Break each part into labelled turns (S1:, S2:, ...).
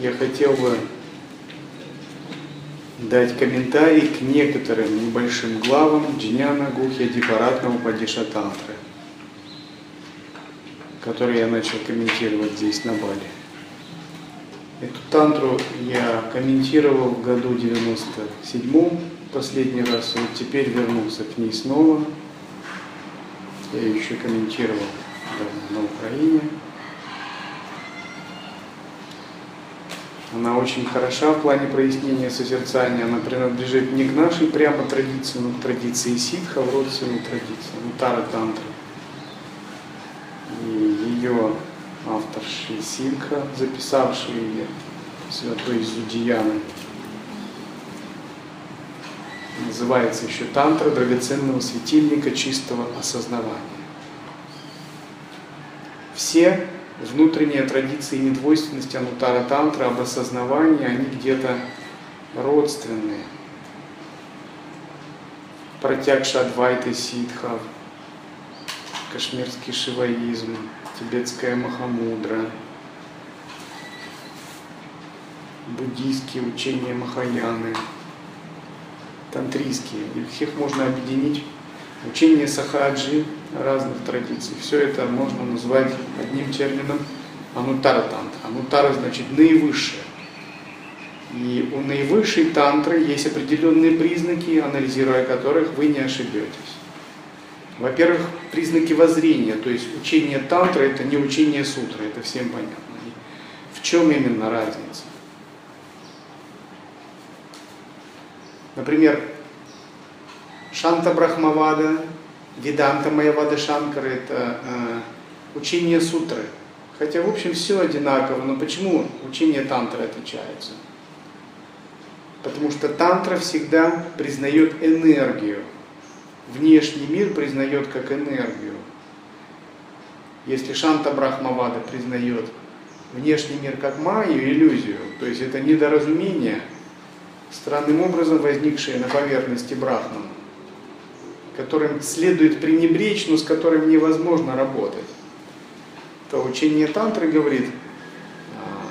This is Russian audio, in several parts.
S1: Я хотел бы дать комментарий к некоторым небольшим главам Джняна Гухи Дипаратного Падиша Тантры, которые я начал комментировать здесь на Бали. Эту тантру я комментировал в году 97 последний раз, вот теперь вернулся к ней снова. Я ее еще комментировал на Украине. Она очень хороша в плане прояснения созерцания. Она принадлежит не к нашей прямо традиции, но к традиции ситха, в родственной традиции, Нутара Тантра. И ее автор Шри Синха, записавший ее, святой Зудияны, называется еще Тантра драгоценного светильника чистого осознавания. Все внутренние традиции недвойственности Анутара Тантра, об осознавании, они где-то родственные. Протягша Адвайты Ситха, кашмирский шиваизм, тибетская Махамудра, буддийские учения Махаяны, тантрийские. Их можно объединить учение сахаджи разных традиций. Все это можно назвать одним термином анутара тантра. Анутара значит наивысшее. И у наивысшей тантры есть определенные признаки, анализируя которых вы не ошибетесь. Во-первых, признаки воззрения, то есть учение тантры это не учение сутры, это всем понятно. И в чем именно разница? Например, Шанта Брахмавада, Веданта Майявада Шанкара – это э, учение сутры. Хотя, в общем, все одинаково, но почему учение тантры отличается? Потому что тантра всегда признает энергию. Внешний мир признает как энергию. Если Шанта Брахмавада признает внешний мир как майю, иллюзию, то есть это недоразумение, странным образом возникшее на поверхности Брахмана, которым следует пренебречь, но с которым невозможно работать, то учение тантры говорит, а,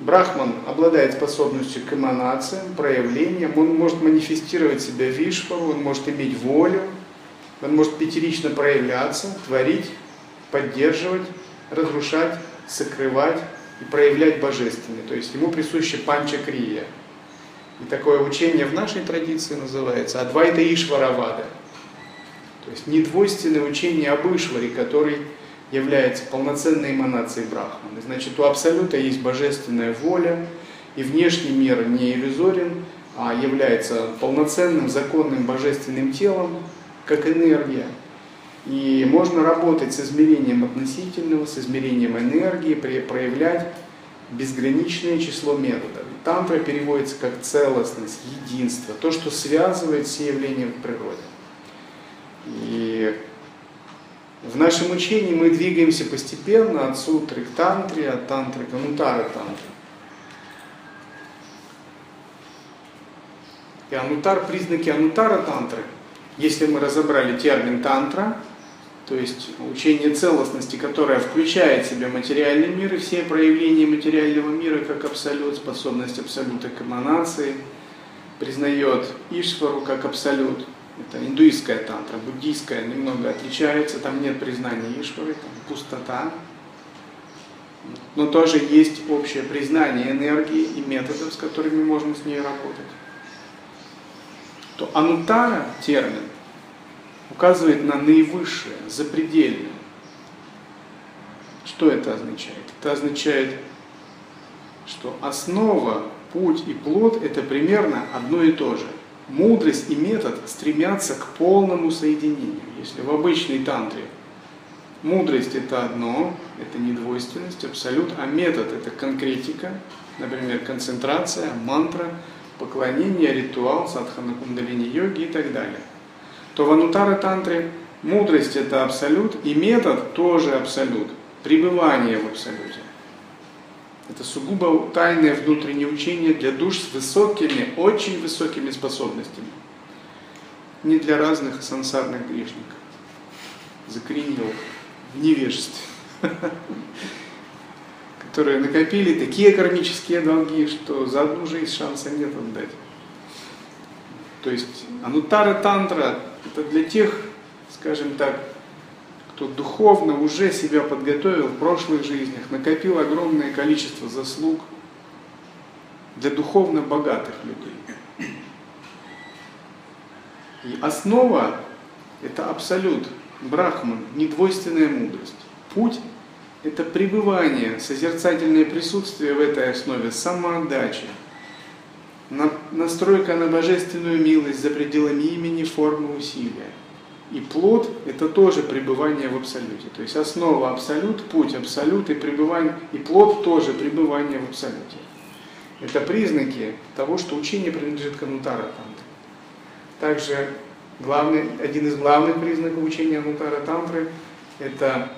S1: Брахман обладает способностью к эманациям, проявлениям, он может манифестировать себя вишвару, он может иметь волю, он может пятерично проявляться, творить, поддерживать, разрушать, сокрывать и проявлять божественное. То есть ему присуще панча крия. И такое учение в нашей традиции называется Адвайта Ишваравада – то есть недвойственное учение об Ишваре, который является полноценной эманацией Брахмана. Значит, у Абсолюта есть божественная воля, и внешний мир не иллюзорен, а является полноценным, законным божественным телом, как энергия. И можно работать с измерением относительного, с измерением энергии, проявлять безграничное число методов. Тантра переводится как целостность, единство, то, что связывает все явления в природе. И в нашем учении мы двигаемся постепенно от сутры к тантре, от тантры к анутара тантре. И анутар, признаки анутара тантры, если мы разобрали термин тантра, то есть учение целостности, которое включает в себя материальный мир и все проявления материального мира как абсолют, способность абсолюта к эманации, признает Ишвару как абсолют, это индуистская тантра, буддийская немного отличается, там нет признания Ишвары, там пустота. Но тоже есть общее признание энергии и методов, с которыми можно с ней работать. То анутара термин указывает на наивысшее, запредельное. Что это означает? Это означает, что основа, путь и плод это примерно одно и то же – мудрость и метод стремятся к полному соединению. Если в обычной тантре мудрость это одно, это недвойственность, абсолют, а метод это конкретика, например, концентрация, мантра, поклонение, ритуал, садхана кундалини йоги и так далее, то в анутара тантре мудрость это абсолют и метод тоже абсолют, пребывание в абсолюте. Это сугубо тайное внутреннее учение для душ с высокими, очень высокими способностями. Не для разных сансарных грешников. Закоренел в невежестве. которые накопили такие кармические долги, что за одну жизнь шанса нет отдать. То есть анутара тантра это для тех, скажем так, кто духовно уже себя подготовил в прошлых жизнях, накопил огромное количество заслуг для духовно богатых людей. И основа – это абсолют, брахман, недвойственная мудрость. Путь – это пребывание, созерцательное присутствие в этой основе, самоотдача, настройка на божественную милость за пределами имени, формы, усилия. И плод – это тоже пребывание в абсолюте. То есть основа абсолют, путь абсолют и пребывание, и плод тоже пребывание в абсолюте. Это признаки того, что учение принадлежит к Анутара Тантры. Также главный, один из главных признаков учения Анутара Тантры – это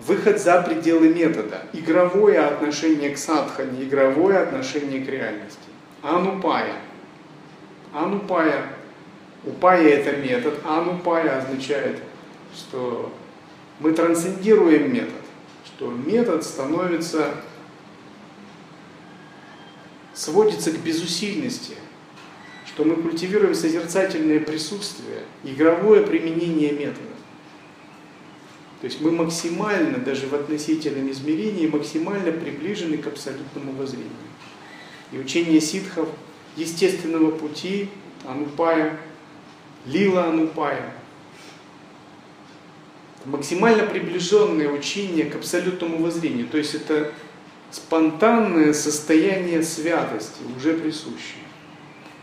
S1: выход за пределы метода, игровое отношение к садхане, игровое отношение к реальности. Анупая. Анупая. Упая это метод, анупая означает, что мы трансцендируем метод, что метод становится, сводится к безусильности, что мы культивируем созерцательное присутствие, игровое применение метода. То есть мы максимально, даже в относительном измерении, максимально приближены к абсолютному воззрению. И учение ситхов естественного пути, анупая, лила анупая, максимально приближенное учение к абсолютному воззрению. То есть это спонтанное состояние святости, уже присущее.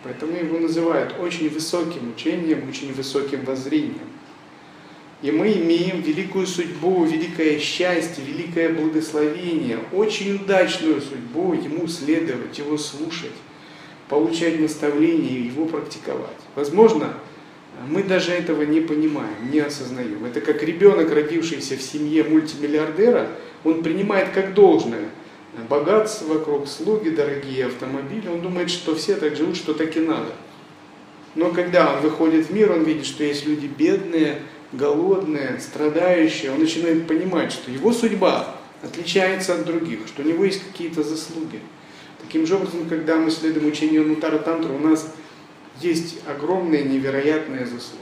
S1: Поэтому его называют очень высоким учением, очень высоким воззрением. И мы имеем великую судьбу, великое счастье, великое благословение, очень удачную судьбу ему следовать, его слушать, получать наставления и его практиковать. Возможно, мы даже этого не понимаем, не осознаем. Это как ребенок, родившийся в семье мультимиллиардера, он принимает как должное богатство вокруг, слуги, дорогие автомобили, он думает, что все так живут, что так и надо. Но когда он выходит в мир, он видит, что есть люди бедные, голодное, страдающее, он начинает понимать, что его судьба отличается от других, что у него есть какие-то заслуги. Таким же образом, когда мы следуем учению Нутара Тантра, у нас есть огромные невероятные заслуги.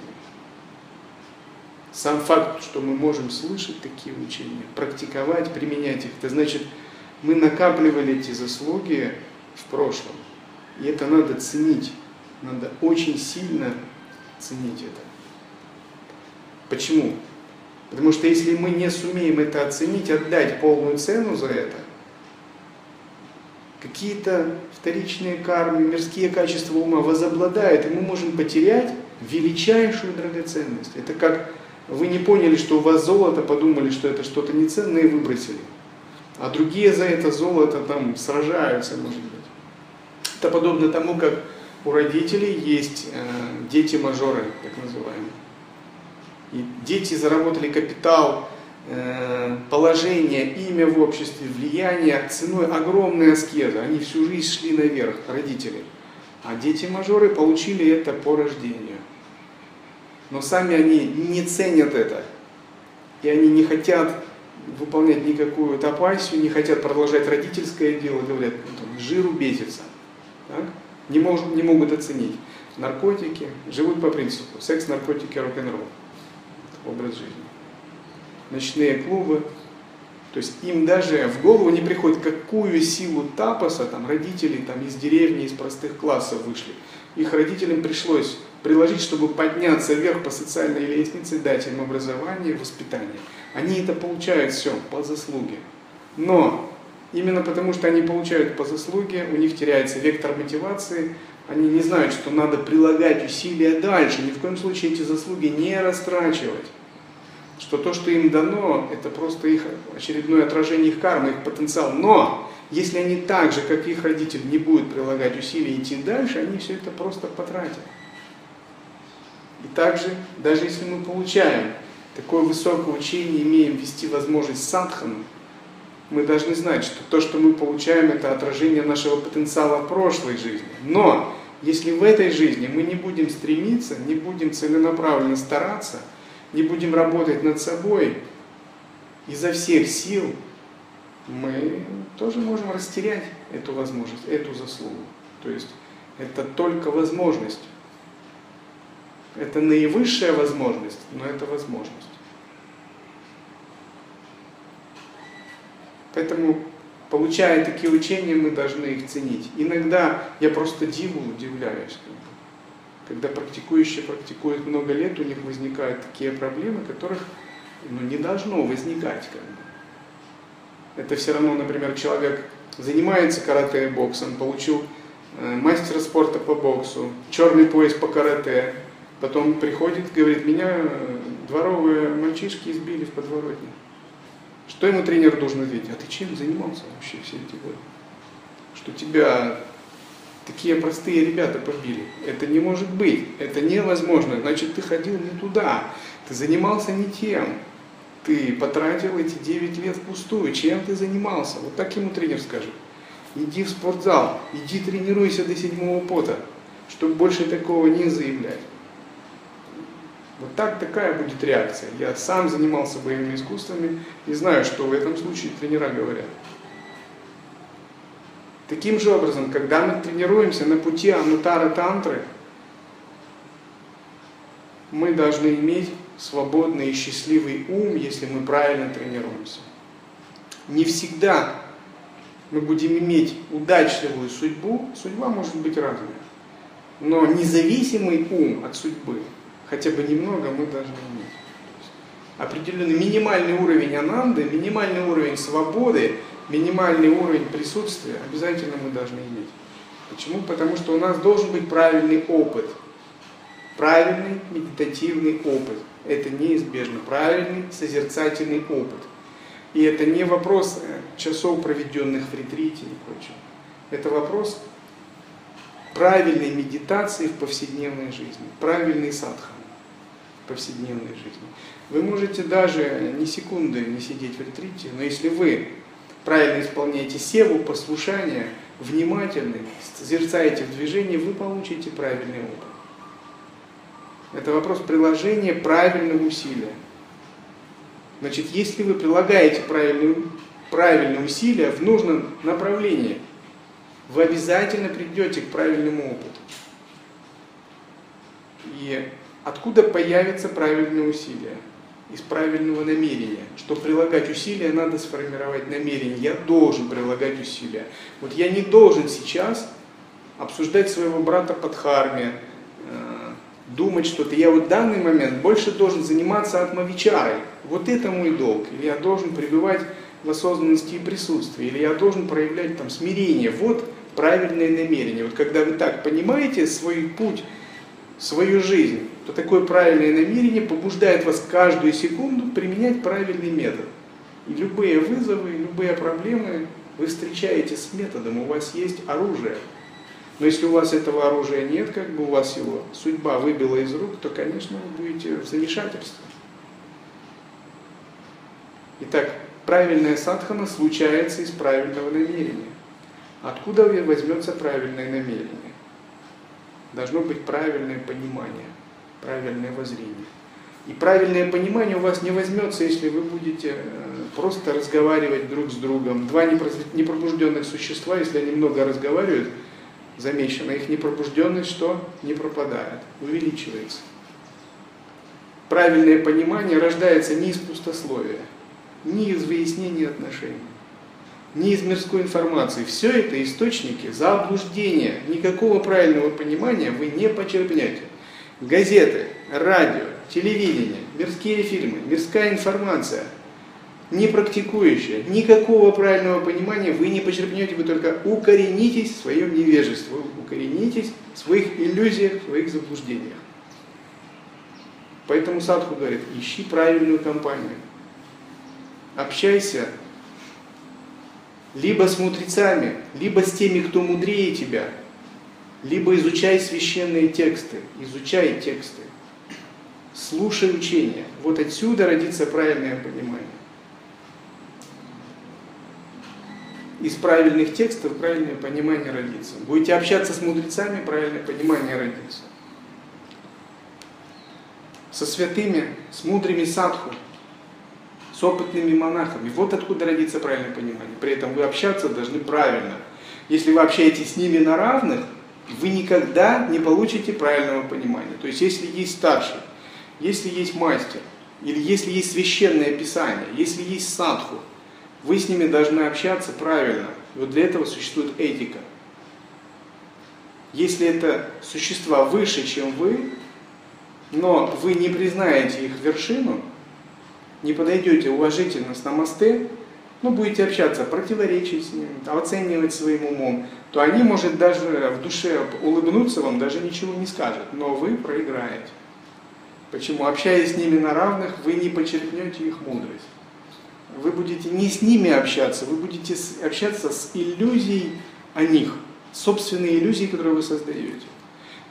S1: Сам факт, что мы можем слышать такие учения, практиковать, применять их, это значит, мы накапливали эти заслуги в прошлом. И это надо ценить, надо очень сильно ценить это. Почему? Потому что если мы не сумеем это оценить, отдать полную цену за это, какие-то вторичные кармы, мирские качества ума возобладают, и мы можем потерять величайшую драгоценность. Это как вы не поняли, что у вас золото, подумали, что это что-то неценное и выбросили. А другие за это золото там сражаются, может быть. Это подобно тому, как у родителей есть э, дети-мажоры, так называемые. И дети заработали капитал, положение, имя в обществе, влияние ценой огромной аскезы. Они всю жизнь шли наверх, родители. А дети-мажоры получили это по рождению. Но сами они не ценят это. И они не хотят выполнять никакую тапасию, не хотят продолжать родительское дело, говорят, ну, жиру бесится. Так? Не, могут, не могут оценить. Наркотики, живут по принципу секс, наркотики, рок-н-ролл образ жизни. Ночные клубы. То есть им даже в голову не приходит, какую силу тапоса, там родители там, из деревни, из простых классов вышли. Их родителям пришлось приложить, чтобы подняться вверх по социальной лестнице, дать им образование, воспитание. Они это получают все по заслуге. Но именно потому, что они получают по заслуге, у них теряется вектор мотивации, они не знают, что надо прилагать усилия дальше, ни в коем случае эти заслуги не растрачивать. Что то, что им дано, это просто их очередное отражение их кармы, их потенциал. Но если они так же, как их родители, не будут прилагать усилия идти дальше, они все это просто потратят. И также, даже если мы получаем такое высокое учение, имеем вести возможность садхану, мы должны знать, что то, что мы получаем, это отражение нашего потенциала прошлой жизни. Но если в этой жизни мы не будем стремиться, не будем целенаправленно стараться, не будем работать над собой, изо всех сил, мы тоже можем растерять эту возможность, эту заслугу. То есть это только возможность. Это наивысшая возможность, но это возможность. Поэтому, получая такие учения, мы должны их ценить. Иногда я просто диву удивляюсь. Когда практикующие практикуют много лет, у них возникают такие проблемы, которых ну, не должно возникать. Как бы. Это все равно, например, человек занимается карате и боксом, получил э, мастера спорта по боксу, черный пояс по карате, потом приходит, говорит, меня э, дворовые мальчишки избили в подворотне. Что ему тренер должен ответить? А ты чем занимался вообще все эти годы? Что тебя такие простые ребята побили. Это не может быть, это невозможно. Значит, ты ходил не туда, ты занимался не тем ты потратил эти 9 лет впустую, чем ты занимался? Вот так ему тренер скажет. Иди в спортзал, иди тренируйся до седьмого пота, чтобы больше такого не заявлять. Вот так такая будет реакция. Я сам занимался боевыми искусствами и знаю, что в этом случае тренера говорят. Таким же образом, когда мы тренируемся на пути Анутара Тантры, мы должны иметь свободный и счастливый ум, если мы правильно тренируемся. Не всегда мы будем иметь удачливую судьбу, судьба может быть разная. Но независимый ум от судьбы, хотя бы немного, мы должны иметь. Определенный минимальный уровень ананды, минимальный уровень свободы, минимальный уровень присутствия обязательно мы должны иметь. Почему? Потому что у нас должен быть правильный опыт, правильный медитативный опыт это неизбежно. Правильный созерцательный опыт. И это не вопрос э, часов, проведенных в ретрите и прочее. Это вопрос правильной медитации в повседневной жизни, правильный садхан в повседневной жизни. Вы можете даже ни секунды не сидеть в ретрите, но если вы правильно исполняете севу, послушание, внимательны, созерцаете в движении, вы получите правильный опыт. Это вопрос приложения правильного усилия. Значит, если вы прилагаете правильные, правильные усилия в нужном направлении, вы обязательно придете к правильному опыту. И откуда появится правильное усилие? Из правильного намерения. Чтобы прилагать усилия, надо сформировать намерение. Я должен прилагать усилия. Вот я не должен сейчас обсуждать своего брата под харме, думать что-то. Я вот в данный момент больше должен заниматься атмавичарой. Вот это мой долг. Или я должен пребывать в осознанности и присутствии. Или я должен проявлять там смирение. Вот правильное намерение. Вот когда вы так понимаете свой путь, свою жизнь, то такое правильное намерение побуждает вас каждую секунду применять правильный метод. И любые вызовы, любые проблемы вы встречаете с методом, у вас есть оружие. Но если у вас этого оружия нет, как бы у вас его судьба выбила из рук, то, конечно, вы будете в замешательстве. Итак, правильная садхана случается из правильного намерения. Откуда возьмется правильное намерение? Должно быть правильное понимание, правильное воззрение. И правильное понимание у вас не возьмется, если вы будете э, просто разговаривать друг с другом. Два непробужденных существа, если они много разговаривают, замечено, их непробужденность что? Не пропадает, увеличивается. Правильное понимание рождается не из пустословия, не из выяснения отношений, не из мирской информации. Все это источники заблуждения. Никакого правильного понимания вы не почерпнете. Газеты, радио, телевидение, мирские фильмы, мирская информация – не практикующая, никакого правильного понимания вы не почерпнете, вы только укоренитесь в своем невежестве, укоренитесь в своих иллюзиях, в своих заблуждениях. Поэтому Садху говорит, ищи правильную компанию, общайся либо с мудрецами, либо с теми, кто мудрее тебя, либо изучай священные тексты, изучай тексты, слушай учения. Вот отсюда родится правильное понимание. из правильных текстов правильное понимание родится. Будете общаться с мудрецами, правильное понимание родится. Со святыми, с мудрыми садху, опытными монахами. Вот откуда родится правильное понимание. При этом вы общаться должны правильно. Если вы общаетесь с ними на равных, вы никогда не получите правильного понимания. То есть если есть старший, если есть мастер, или если есть священное писание, если есть садху, вы с ними должны общаться правильно. И вот для этого существует этика. Если это существа выше, чем вы, но вы не признаете их вершину, не подойдете уважительно с намасте, ну, будете общаться, противоречить с ними, оценивать своим умом, то они, может, даже в душе улыбнуться вам, даже ничего не скажут, но вы проиграете. Почему? Общаясь с ними на равных, вы не почерпнете их мудрость. Вы будете не с ними общаться, вы будете общаться с иллюзией о них, собственной иллюзией, которую вы создаете.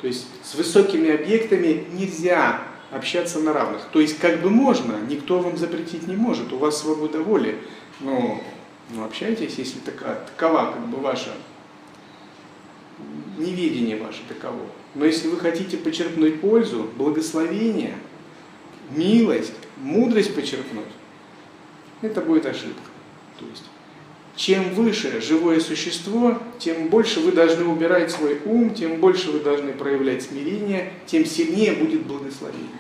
S1: То есть с высокими объектами нельзя общаться на равных. То есть как бы можно, никто вам запретить не может, у вас свобода воли. Но ну, общайтесь, если такова, такова как бы ваша неведение ваше таково. Но если вы хотите почерпнуть пользу, благословение, милость, мудрость почерпнуть, это будет ошибка. То есть, чем выше живое существо, тем больше вы должны убирать свой ум, тем больше вы должны проявлять смирение, тем сильнее будет благословение.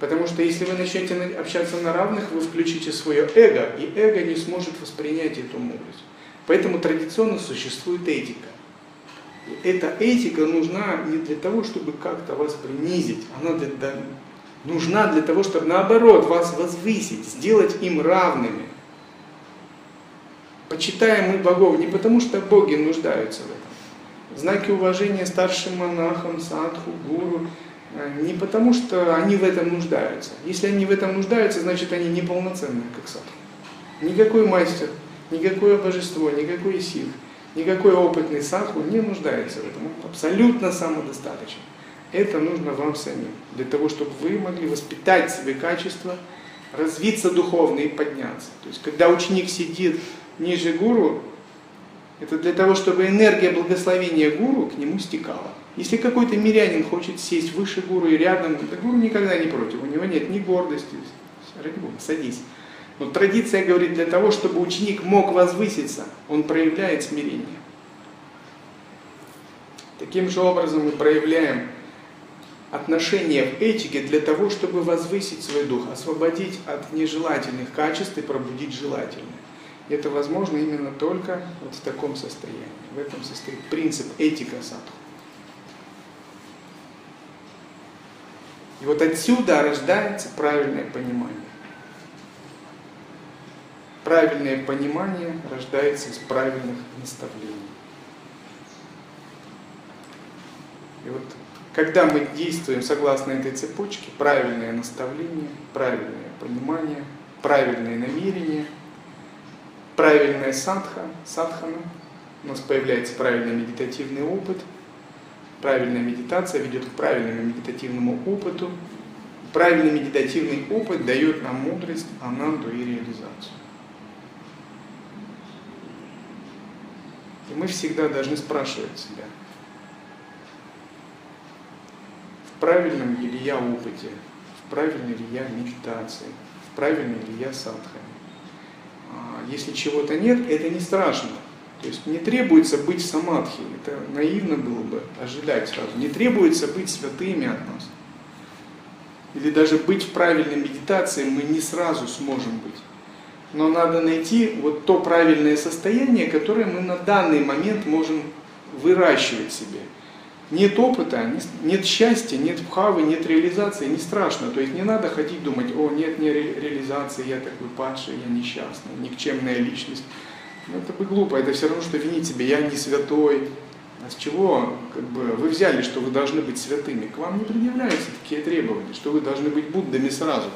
S1: Потому что если вы начнете общаться на равных, вы включите свое эго, и эго не сможет воспринять эту мудрость. Поэтому традиционно существует этика. И эта этика нужна не для того, чтобы как-то вас принизить, она для, нужна для того, чтобы наоборот вас возвысить, сделать им равными. Почитаем мы богов не потому, что боги нуждаются в этом. Знаки уважения старшим монахам, садху, гуру, э, не потому, что они в этом нуждаются. Если они в этом нуждаются, значит они неполноценные, как садху. Никакой мастер, никакое божество, никакой сил, никакой опытный садху не нуждается в этом. Он абсолютно самодостаточен. Это нужно вам самим, для того, чтобы вы могли воспитать себе качество, развиться духовно и подняться. То есть, когда ученик сидит ниже гуру, это для того, чтобы энергия благословения гуру к нему стекала. Если какой-то мирянин хочет сесть выше гуру и рядом, то гуру никогда не против, у него нет ни гордости, ради Бога, садись. Но традиция говорит, для того, чтобы ученик мог возвыситься, он проявляет смирение. Таким же образом мы проявляем отношения в этике для того, чтобы возвысить свой дух, освободить от нежелательных качеств и пробудить желательные. И это возможно именно только вот в таком состоянии. В этом состоит принцип этика садху. И вот отсюда рождается правильное понимание. Правильное понимание рождается из правильных наставлений. И вот когда мы действуем согласно этой цепочке, правильное наставление, правильное понимание, правильное намерение, правильная садха, садхана, у нас появляется правильный медитативный опыт, правильная медитация ведет к правильному медитативному опыту, правильный медитативный опыт дает нам мудрость, ананду и реализацию. И мы всегда должны спрашивать себя, в правильном ли я опыте, в правильной ли я медитации, в правильной ли я садхане. А, если чего-то нет, это не страшно. То есть не требуется быть самадхи, это наивно было бы ожидать сразу. Не требуется быть святыми от нас. Или даже быть в правильной медитации мы не сразу сможем быть но надо найти вот то правильное состояние, которое мы на данный момент можем выращивать себе. Нет опыта, нет счастья, нет вхавы, нет реализации, не страшно. То есть не надо ходить думать, о, нет не реализации, я такой падший, я несчастный, никчемная личность. Ну, это бы глупо, это все равно, что винить себя, я не святой. А с чего как бы, вы взяли, что вы должны быть святыми? К вам не предъявляются такие требования, что вы должны быть Буддами сразу.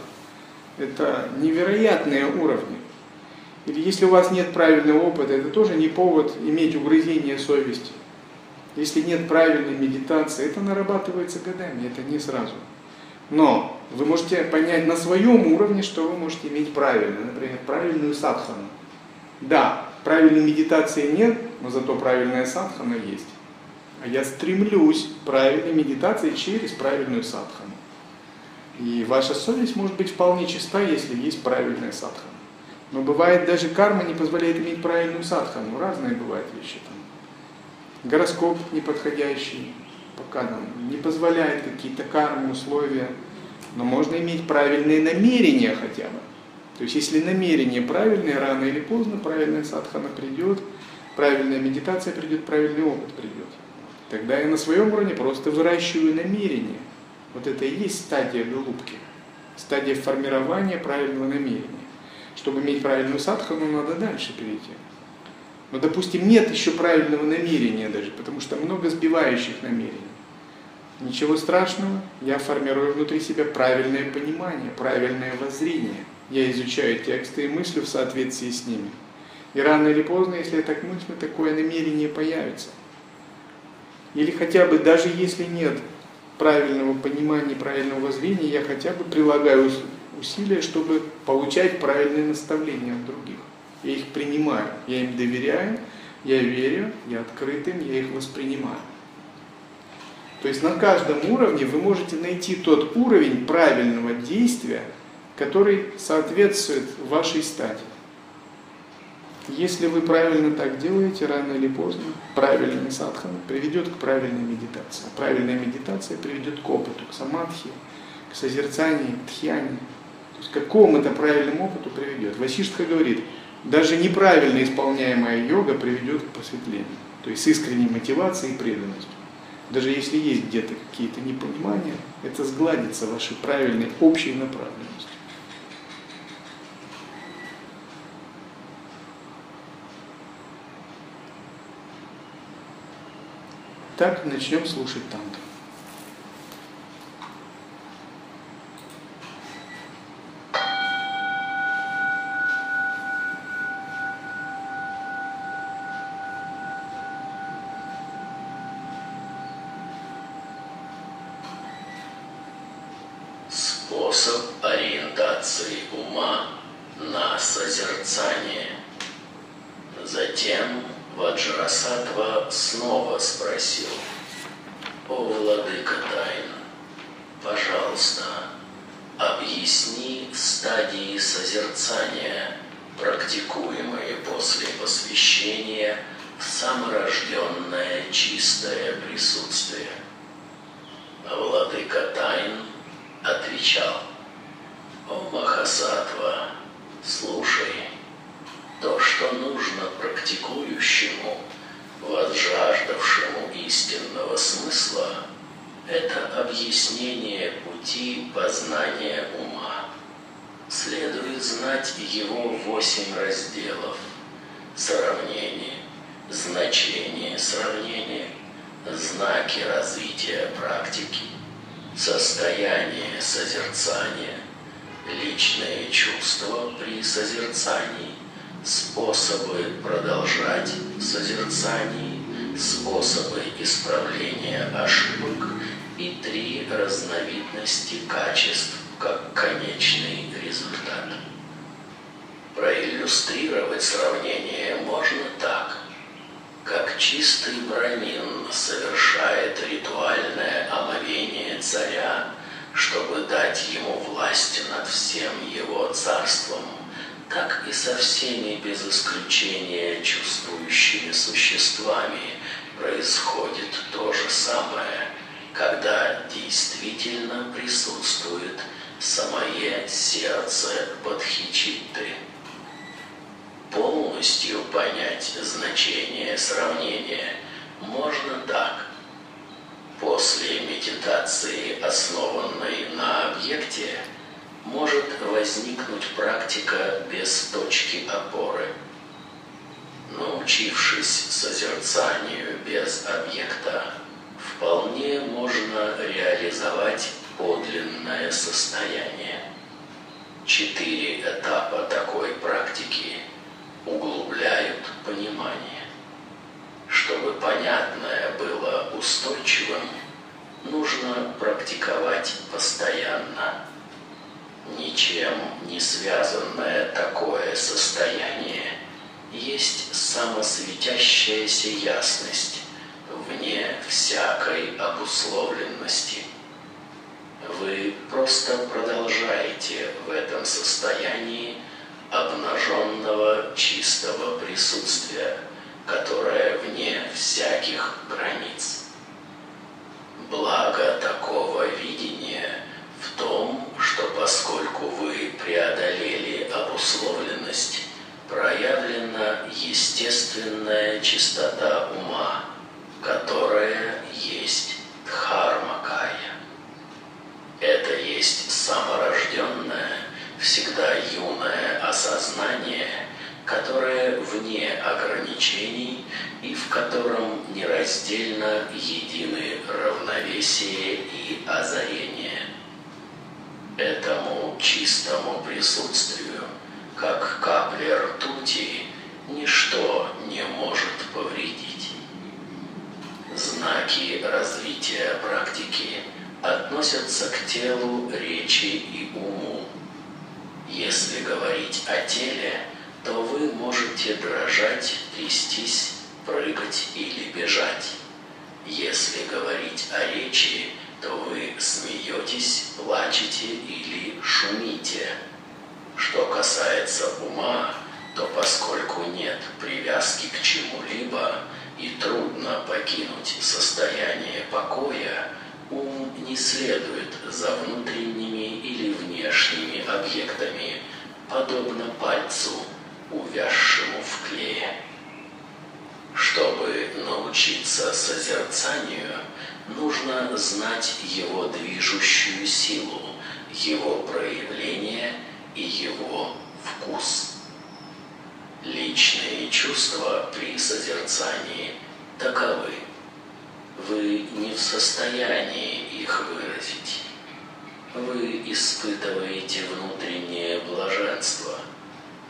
S1: Это невероятные уровни. Или если у вас нет правильного опыта, это тоже не повод иметь угрызение совести. Если нет правильной медитации, это нарабатывается годами, это не сразу. Но вы можете понять на своем уровне, что вы можете иметь правильно, например, правильную садхану. Да, правильной медитации нет, но зато правильная садхана есть. А я стремлюсь к правильной медитации через правильную садхану.
S2: И ваша совесть может быть вполне чиста, если есть правильная садхана. Но бывает даже карма не позволяет иметь правильную садхану. Разные бывают вещи там. Гороскоп неподходящий, пока нам не позволяет какие-то кармы, условия. Но можно иметь правильные намерения хотя бы. То есть если намерение правильное, рано или поздно правильная садхана придет, правильная медитация придет, правильный опыт придет. Тогда я на своем уровне просто выращиваю намерение. Вот это и есть стадия голубки, стадия формирования правильного намерения. Чтобы иметь правильную садхану, надо дальше перейти. Но, допустим, нет еще правильного намерения даже, потому что много сбивающих намерений. Ничего страшного, я формирую внутри себя правильное понимание, правильное воззрение. Я изучаю тексты и мыслю в соответствии с ними. И рано или поздно, если я так мыслю, такое намерение появится. Или хотя бы, даже если нет правильного понимания, правильного воззрения, я хотя бы прилагаю усилия, чтобы получать правильные наставления от других. Я их принимаю, я им доверяю, я верю, я открыт им, я их воспринимаю. То есть на каждом уровне вы можете найти тот уровень правильного действия, который соответствует вашей стадии. Если вы правильно так делаете, рано или поздно, правильный садхана приведет к правильной медитации. Правильная медитация приведет к опыту, к самадхи, к созерцанию, к тхьяне. То есть к какому-то правильному опыту приведет. Васиштха говорит, даже неправильно исполняемая йога приведет к просветлению. То есть с искренней мотивацией и преданностью. Даже если есть где-то какие-то непонимания, это сгладится вашей правильной общей направленностью. Так, начнем слушать тантру. состояние созерцания, личные чувства при созерцании, способы продолжать созерцание, способы исправления ошибок и три разновидности качеств как конечный результат. Проиллюстрировать сравнение можно так. Как чистый брамин совершает ритуальное омовение царя – чтобы дать ему власть над всем его царством, так и со всеми без исключения чувствующими существами происходит то же самое, когда действительно присутствует самое сердце Бодхичитты. Полностью понять значение сравнения можно так – После медитации, основанной на объекте, может возникнуть практика без точки опоры. Научившись созерцанию без объекта, вполне можно реализовать подлинное состояние. Четыре этапа такой практики углубляют понимание. Чтобы понятное было устойчивым, нужно практиковать постоянно. Ничем не связанное такое состояние есть самосветящаяся ясность, вне всякой обусловленности. Вы просто продолжаете в этом состоянии обнаженного чистого присутствия – которое вне всяких границ. Благо такого видения в том, что поскольку вы преодолели обусловленность, проявлена естественная чистота ума, которая есть дхармакая. Это есть саморожденное, всегда юное осознание, которое вне ограничений и в котором нераздельно едины равновесие и озарение. Этому чистому присутствию, как капли ртути, ничто не может повредить. Знаки развития практики относятся к телу, речи и уму. Если говорить о теле, то вы можете дрожать, трястись, прыгать или бежать. Если говорить о речи, то вы смеетесь, плачете или шумите. Что касается ума, то поскольку нет привязки к чему-либо и трудно покинуть состояние покоя, ум не следует за внутренними или внешними объектами, подобно пальцу, увязшему в клее. Чтобы научиться созерцанию, нужно знать его движущую силу, его проявление и его вкус. Личные чувства при созерцании таковы. Вы не в состоянии их выразить. Вы испытываете внутреннее блаженство.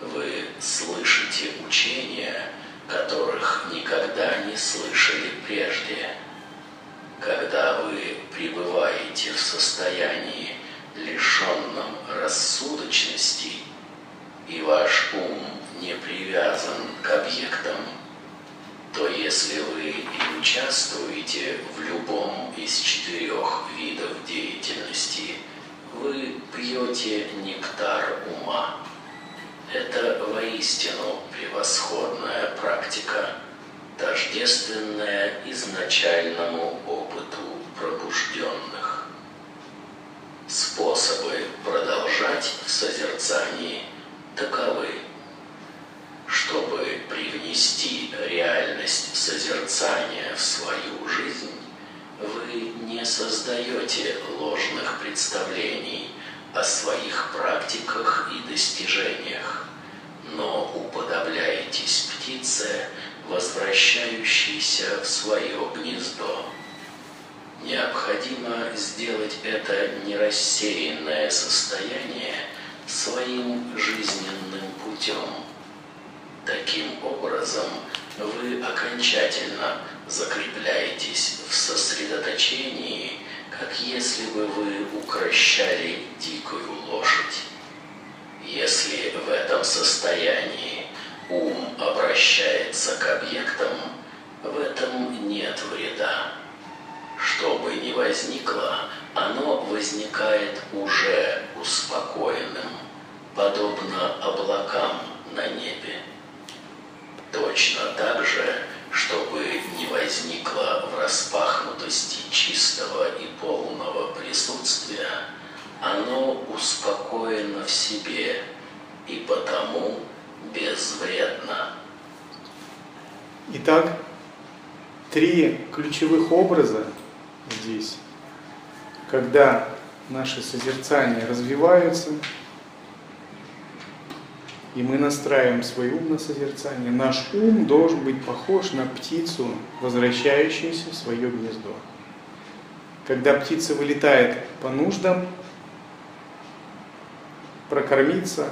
S2: Вы слышите учения, которых никогда не слышали прежде. Когда вы пребываете в состоянии, лишенном рассудочности, и ваш ум не привязан к объектам, то если вы и участвуете в любом из четырех видов деятельности, вы пьете нектар ума. Это воистину превосходная практика, тождественная изначальному опыту пробужденных. Способы продолжать в созерцании таковы. Чтобы привнести реальность созерцания в свою жизнь, вы не создаете ложных представлений о своих практиках и достижениях, но уподобляетесь птице, возвращающейся в свое гнездо. Необходимо сделать это нерассеянное состояние своим жизненным путем. Таким образом, вы окончательно закрепляетесь в сосредоточении, как если бы вы укращали дикую лошадь. Если в этом состоянии ум обращается к объектам, в этом нет вреда. Что бы ни возникло, оно возникает уже успокоенным, подобно облакам на небе. Точно так же, чтобы не возникло в распахнутости чистого и полного присутствия, оно успокоено в себе и потому безвредно.
S1: Итак, три ключевых образа здесь, когда наши созерцания развиваются, и мы настраиваем свой ум на созерцание, наш ум должен быть похож на птицу, возвращающуюся в свое гнездо. Когда птица вылетает по нуждам, прокормиться,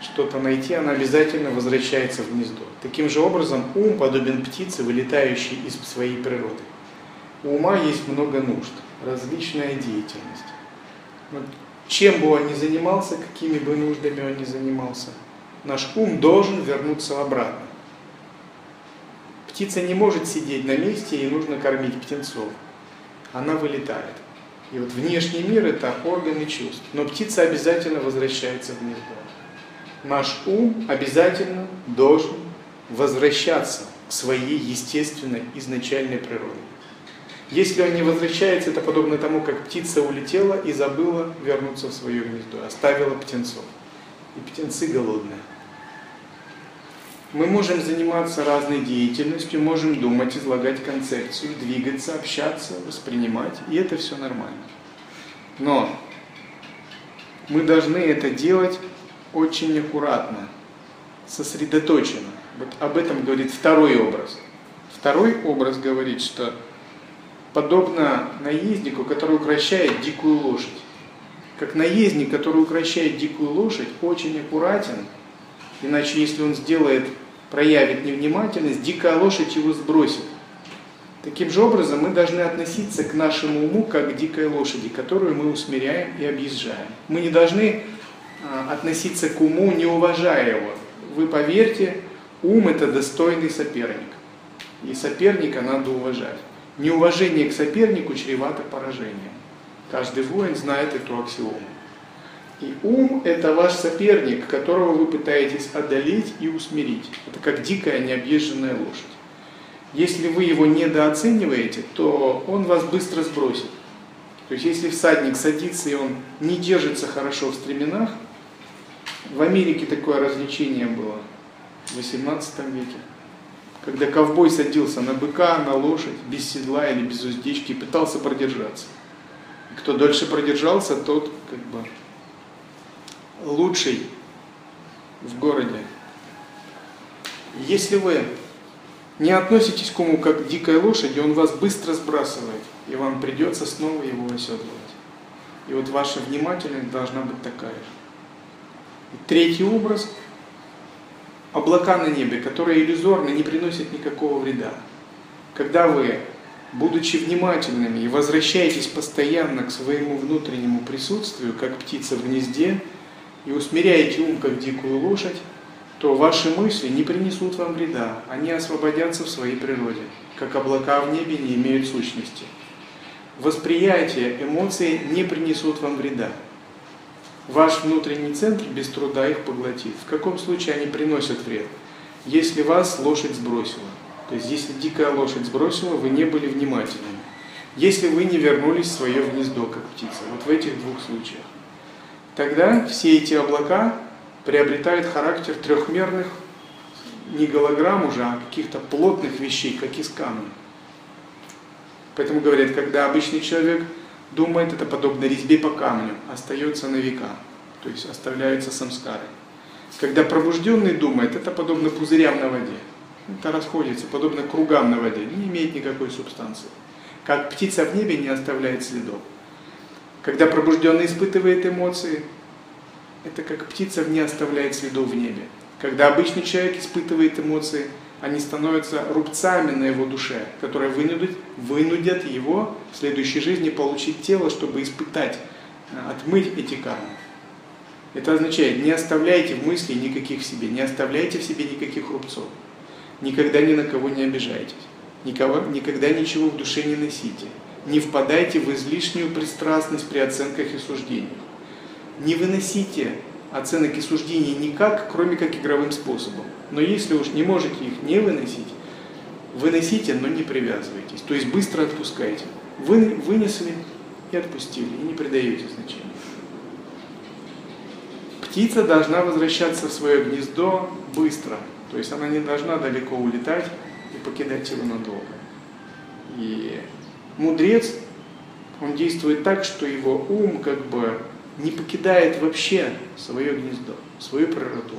S1: что-то найти, она обязательно возвращается в гнездо. Таким же образом, ум подобен птице, вылетающей из своей природы. У ума есть много нужд, различная деятельность. Вот чем бы он ни занимался, какими бы нуждами он ни занимался, наш ум должен вернуться обратно. Птица не может сидеть на месте, ей нужно кормить птенцов. Она вылетает. И вот внешний мир это органы чувств. Но птица обязательно возвращается в гнездо. Наш ум обязательно должен возвращаться к своей естественной изначальной природе. Если он не возвращается, это подобно тому, как птица улетела и забыла вернуться в свое гнездо, оставила птенцов. И птенцы голодные. Мы можем заниматься разной деятельностью, можем думать, излагать концепцию, двигаться, общаться, воспринимать, и это все нормально. Но мы должны это делать очень аккуратно, сосредоточенно. Вот об этом говорит второй образ. Второй образ говорит, что подобно наезднику, который укращает дикую лошадь. Как наездник, который укращает дикую лошадь, очень аккуратен, иначе если он сделает, проявит невнимательность, дикая лошадь его сбросит. Таким же образом мы должны относиться к нашему уму как к дикой лошади, которую мы усмиряем и объезжаем. Мы не должны а, относиться к уму, не уважая его. Вы поверьте, ум это достойный соперник. И соперника надо уважать. Неуважение к сопернику чревато поражением. Каждый воин знает эту аксиому. И ум – это ваш соперник, которого вы пытаетесь одолеть и усмирить. Это как дикая необъезженная лошадь. Если вы его недооцениваете, то он вас быстро сбросит. То есть если всадник садится и он не держится хорошо в стременах, в Америке такое развлечение было в 18 веке когда ковбой садился на быка, на лошадь, без седла или без уздечки и пытался продержаться. И кто дольше продержался, тот как бы лучший в городе. Если вы не относитесь к уму как к дикой лошади, он вас быстро сбрасывает, и вам придется снова его оседлывать. И вот ваша внимательность должна быть такая же. И третий образ – облака на небе, которые иллюзорны, не приносят никакого вреда. Когда вы, будучи внимательными и возвращаетесь постоянно к своему внутреннему присутствию, как птица в гнезде, и усмиряете ум, как дикую лошадь, то ваши мысли не принесут вам вреда, они освободятся в своей природе, как облака в небе не имеют сущности. Восприятие, эмоции не принесут вам вреда ваш внутренний центр без труда их поглотит. В каком случае они приносят вред? Если вас лошадь сбросила, то есть если дикая лошадь сбросила, вы не были внимательными. Если вы не вернулись в свое гнездо, как птица, вот в этих двух случаях, тогда все эти облака приобретают характер трехмерных, не голограмм уже, а каких-то плотных вещей, как из камня. Поэтому говорят, когда обычный человек думает, это подобно резьбе по камню, остается на века, то есть оставляются самскары. Когда пробужденный думает, это подобно пузырям на воде. Это расходится, подобно кругам на воде, не имеет никакой субстанции. Как птица в небе не оставляет следов. Когда пробужденный испытывает эмоции, это как птица не оставляет следов в небе. Когда обычный человек испытывает эмоции, они становятся рубцами на его душе, которые вынудят, вынудят его в следующей жизни получить тело, чтобы испытать, э, отмыть эти кармы. Это означает, не оставляйте в мысли никаких в себе, не оставляйте в себе никаких рубцов. Никогда ни на кого не обижайтесь. Никого, никогда ничего в душе не носите. Не впадайте в излишнюю пристрастность при оценках и суждениях. Не выносите оценок и суждений никак, кроме как игровым способом. Но если уж не можете их не выносить, выносите, но не привязывайтесь. То есть быстро отпускайте. Вы вынесли и отпустили, и не придаете значения. Птица должна возвращаться в свое гнездо быстро. То есть она не должна далеко улетать и покидать его надолго. И мудрец, он действует так, что его ум как бы не покидает вообще свое гнездо, свою природу.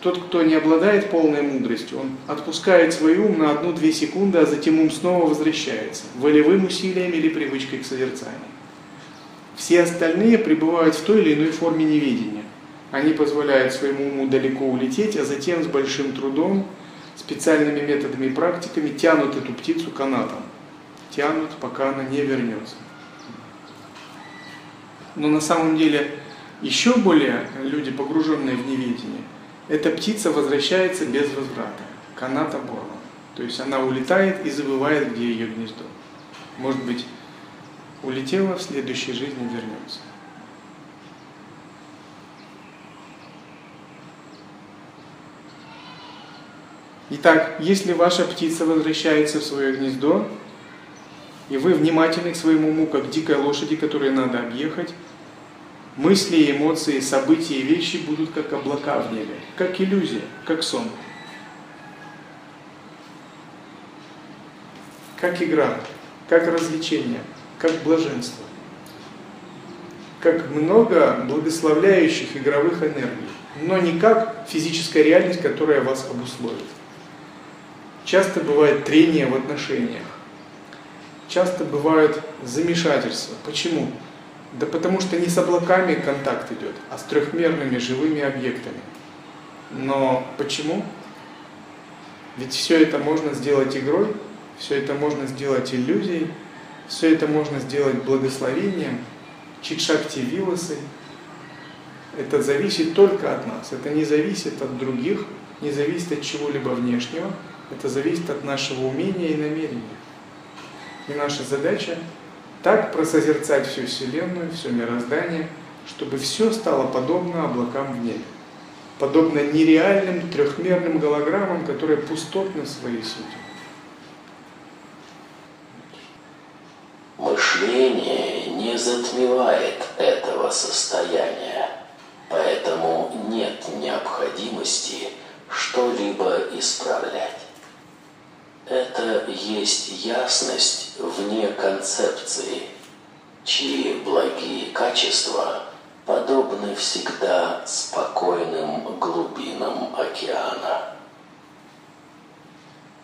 S1: Тот, кто не обладает полной мудростью, он отпускает свой ум на одну-две секунды, а затем ум снова возвращается, волевым усилием или привычкой к созерцанию. Все остальные пребывают в той или иной форме неведения. Они позволяют своему уму далеко улететь, а затем с большим трудом, специальными методами и практиками тянут эту птицу канатом. Тянут, пока она не вернется. Но на самом деле еще более люди, погруженные в неведение, эта птица возвращается без возврата, канат оборван. То есть она улетает и забывает, где ее гнездо. Может быть, улетела, в следующей жизни вернется. Итак, если ваша птица возвращается в свое гнездо, и вы внимательны к своему уму, как дикой лошади, которую надо объехать, мысли, эмоции, события и вещи будут как облака в небе, как иллюзия, как сон. Как игра, как развлечение, как блаженство. Как много благословляющих игровых энергий, но не как физическая реальность, которая вас обусловит. Часто бывает трение в отношениях. Часто бывают замешательства. Почему? Да потому что не с облаками контакт идет, а с трехмерными живыми объектами. Но почему? Ведь все это можно сделать игрой, все это можно сделать иллюзией, все это можно сделать благословением, чикшакти виласой. Это зависит только от нас, это не зависит от других, не зависит от чего-либо внешнего, это зависит от нашего умения и намерения. И наша задача так просозерцать всю Вселенную, все мироздание, чтобы все стало подобно облакам в небе. Подобно нереальным трехмерным голограммам, которые пустотны в своей сути.
S2: Мышление не затмевает этого состояния, поэтому нет необходимости что-либо исправлять. Это есть ясность вне концепции, чьи благие качества подобны всегда спокойным глубинам океана.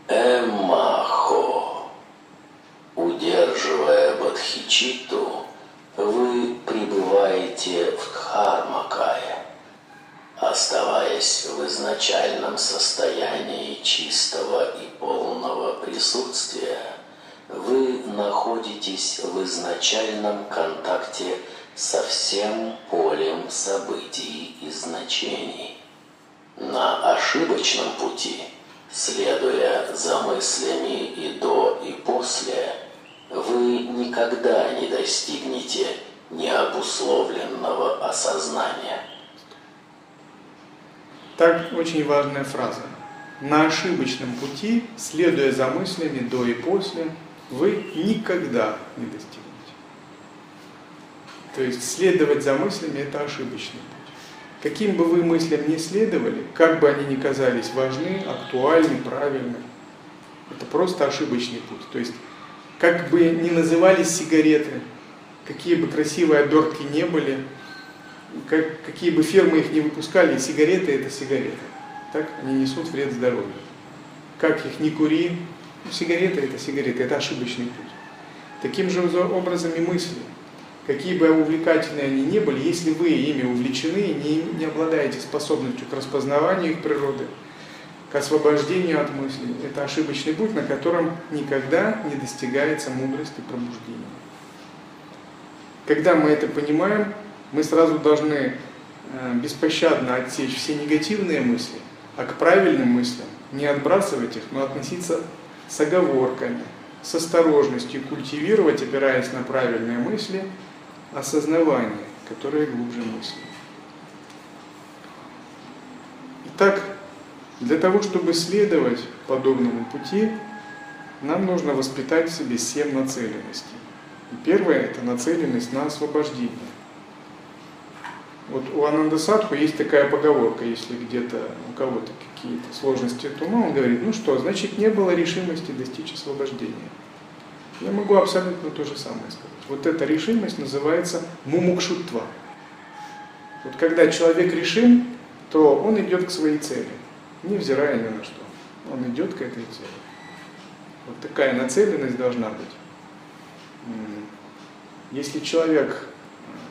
S2: Эммахо. Удерживая Бадхичиту, вы пребываете в Дхармакае оставаясь в изначальном состоянии чистого и полного присутствия, вы находитесь в изначальном контакте со всем полем событий и значений. На ошибочном пути, следуя за мыслями и до, и после, вы никогда не достигнете необусловленного осознания.
S1: Так, очень важная фраза. На ошибочном пути, следуя за мыслями до и после, вы никогда не достигнете. То есть следовать за мыслями – это ошибочный путь. Каким бы вы мыслям ни следовали, как бы они ни казались важны, актуальны, правильны, это просто ошибочный путь. То есть, как бы ни назывались сигареты, какие бы красивые обертки не были, как, какие бы фирмы их не выпускали, сигареты это сигареты. Так? Они несут вред здоровью. Как их не кури, сигареты это сигареты, это ошибочный путь. Таким же образом и мысли. Какие бы увлекательные они ни были, если вы ими увлечены, не, не обладаете способностью к распознаванию их природы, к освобождению от мыслей, это ошибочный путь, на котором никогда не достигается мудрость и пробуждение. Когда мы это понимаем, мы сразу должны э, беспощадно отсечь все негативные мысли, а к правильным мыслям не отбрасывать их, но относиться с оговорками, с осторожностью, культивировать, опираясь на правильные мысли, осознавание, которое глубже мысли. Итак, для того, чтобы следовать подобному пути, нам нужно воспитать в себе семь нацеленностей. И первое – это нацеленность на освобождение. Вот у Ананда Садху есть такая поговорка, если где-то у кого-то какие-то сложности от ума, он говорит, ну что, значит не было решимости достичь освобождения. Я могу абсолютно то же самое сказать. Вот эта решимость называется мумукшутва. Вот когда человек решим, то он идет к своей цели, невзирая ни на что. Он идет к этой цели. Вот такая нацеленность должна быть. Если человек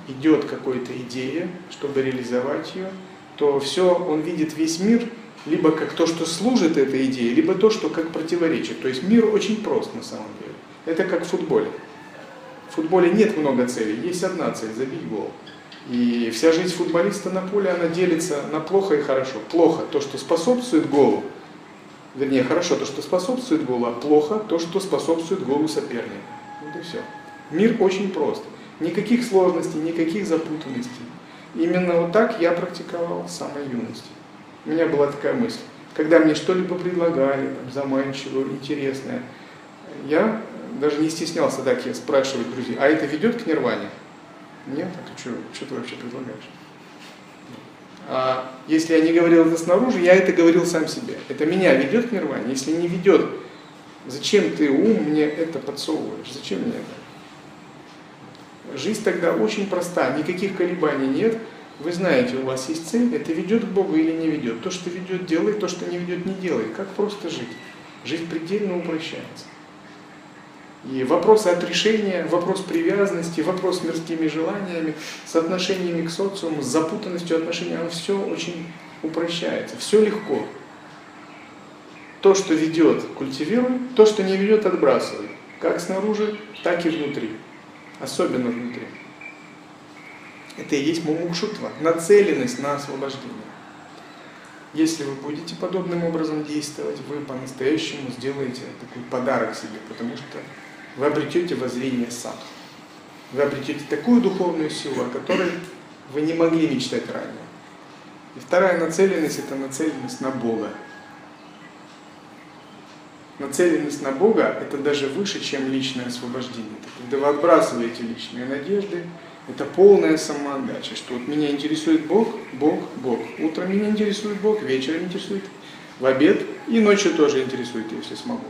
S1: идет какой-то идея, чтобы реализовать ее, то все, он видит весь мир либо как то, что служит этой идее, либо то, что как противоречие. То есть мир очень прост на самом деле. Это как в футболе. В футболе нет много целей, есть одна цель – забить гол. И вся жизнь футболиста на поле, она делится на плохо и хорошо. Плохо то, что способствует голу, вернее, хорошо то, что способствует голу, а плохо то, что способствует голу соперника. Вот и все. Мир очень прост. Никаких сложностей, никаких запутанностей. Именно вот так я практиковал с самой юности. У меня была такая мысль. Когда мне что-либо предлагали, там, заманчивое, интересное, я даже не стеснялся так я спрашивать друзей, а это ведет к нирване? Нет, а ты что, что ты вообще предлагаешь? А если я не говорил это снаружи, я это говорил сам себе. Это меня ведет к нирване. Если не ведет, зачем ты ум мне это подсовываешь? Зачем мне это? Жизнь тогда очень проста, никаких колебаний нет. Вы знаете, у вас есть цель, это ведет к Богу или не ведет. То, что ведет, делай, то, что не ведет, не делай. Как просто жить? Жизнь предельно упрощается. И вопрос отрешения, вопрос привязанности, вопрос мирскими желаниями, с отношениями к социуму, с запутанностью отношений, оно все очень упрощается, все легко. То, что ведет, культивируй, то, что не ведет, отбрасывай. Как снаружи, так и внутри. Особенно внутри. Это и есть мумукшутва, нацеленность на освобождение. Если вы будете подобным образом действовать, вы по-настоящему сделаете такой подарок себе, потому что вы обретете воззрение сам. Вы обретете такую духовную силу, о которой вы не могли мечтать ранее. И вторая нацеленность – это нацеленность на Бога. Нацеленность на Бога – это даже выше, чем личное освобождение. Когда вы отбрасываете личные надежды, это полная самоотдача, что вот меня интересует Бог, Бог, Бог. Утром меня интересует Бог, вечером интересует, в обед и ночью тоже интересует, если смогу.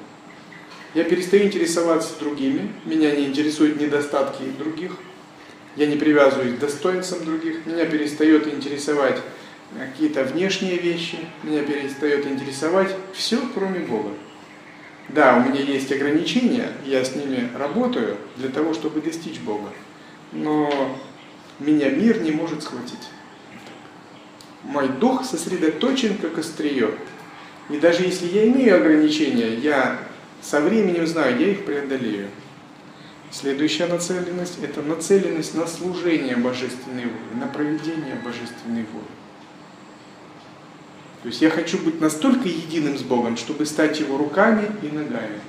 S1: Я перестаю интересоваться другими, меня не интересуют недостатки других, я не привязываюсь к достоинствам других, меня перестает интересовать какие-то внешние вещи, меня перестает интересовать все, кроме Бога. Да, у меня есть ограничения, я с ними работаю для того, чтобы достичь Бога, но меня мир не может схватить. Мой дух сосредоточен как острие. И даже если я имею ограничения, я со временем знаю, я их преодолею. Следующая нацеленность – это нацеленность на служение Божественной воли, на проведение Божественной воли. То есть я хочу быть настолько единым с Богом, чтобы стать Его руками и ногами,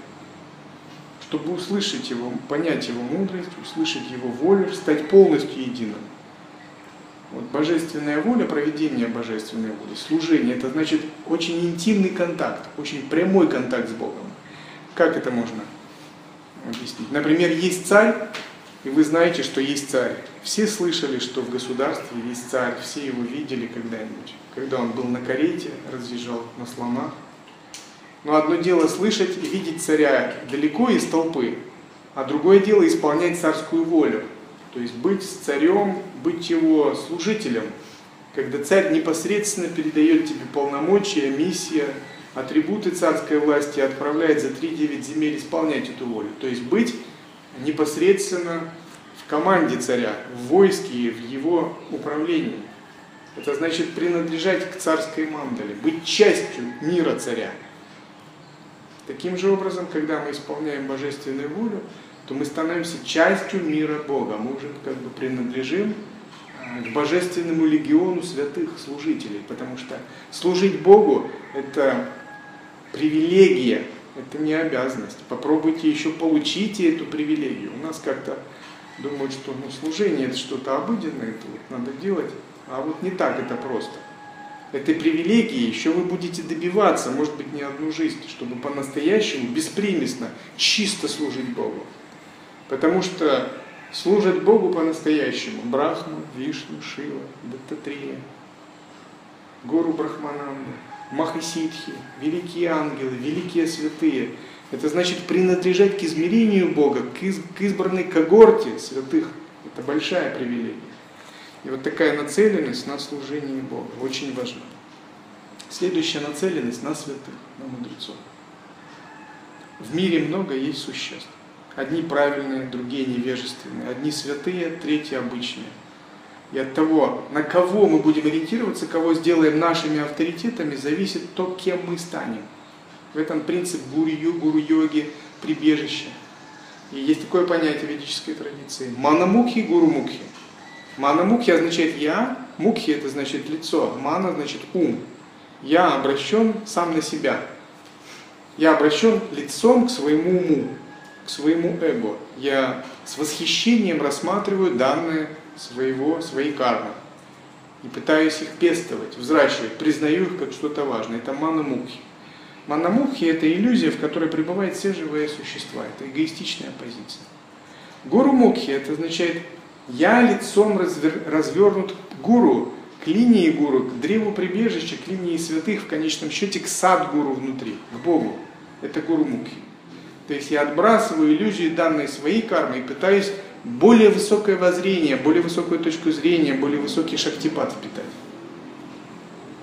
S1: чтобы услышать Его, понять Его мудрость, услышать Его волю, стать полностью единым. Вот божественная воля, проведение божественной воли, служение – это значит очень интимный контакт, очень прямой контакт с Богом. Как это можно объяснить? Например, есть царь, и вы знаете, что есть царь. Все слышали, что в государстве есть царь, все его видели когда-нибудь. Когда он был на карете, разъезжал на слонах. Но одно дело слышать и видеть царя далеко из толпы, а другое дело исполнять царскую волю. То есть быть царем, быть его служителем. Когда царь непосредственно передает тебе полномочия, миссия, атрибуты царской власти отправляет за 3-9 земель исполнять эту волю. То есть быть непосредственно в команде царя, в войске и в его управлении. Это значит принадлежать к царской мандале, быть частью мира царя. Таким же образом, когда мы исполняем божественную волю, то мы становимся частью мира Бога. Мы уже как бы принадлежим а, к божественному легиону святых служителей, потому что служить Богу – это привилегия, это не обязанность. Попробуйте еще получите эту привилегию. У нас как-то думают, что ну, служение это что-то обыденное, это вот надо делать, а вот не так это просто. Этой привилегии еще вы будете добиваться, может быть, не одну жизнь, чтобы по-настоящему, беспримесно, чисто служить Богу. Потому что служат Богу по-настоящему Брахма, Вишну, Шива, Даттатрия, Гуру Брахмананда – Махасидхи, великие ангелы, великие святые. Это значит принадлежать к измерению Бога, к, из, к избранной когорте святых. Это большая привилегия. И вот такая нацеленность на служение Бога очень важна. Следующая нацеленность на святых, на мудрецов. В мире много есть существ. Одни правильные, другие невежественные. Одни святые, третьи обычные. И от того, на кого мы будем ориентироваться, кого сделаем нашими авторитетами, зависит то, кем мы станем. В этом принцип гуру, гуру йоги, прибежище. И есть такое понятие в ведической традиции. Манамукхи, гуру мукхи. Манамукхи означает я, мукхи это значит лицо, мана значит ум. Я обращен сам на себя. Я обращен лицом к своему уму, к своему эго. Я с восхищением рассматриваю данные своего, своей кармы и пытаюсь их пестовать, взращивать, признаю их как что-то важное. Это мана-мукхи. Мана-мукхи – это иллюзия, в которой пребывают все живые существа. Это эгоистичная позиция. Гуру-мукхи – это означает «я лицом развер... развернут к гуру, к линии гуру, к древу прибежища, к линии святых, в конечном счете к сад-гуру внутри, к Богу». Это гуру-мукхи. То есть я отбрасываю иллюзии данной своей кармы и пытаюсь более высокое воззрение, более высокую точку зрения, более высокий шактипад впитать.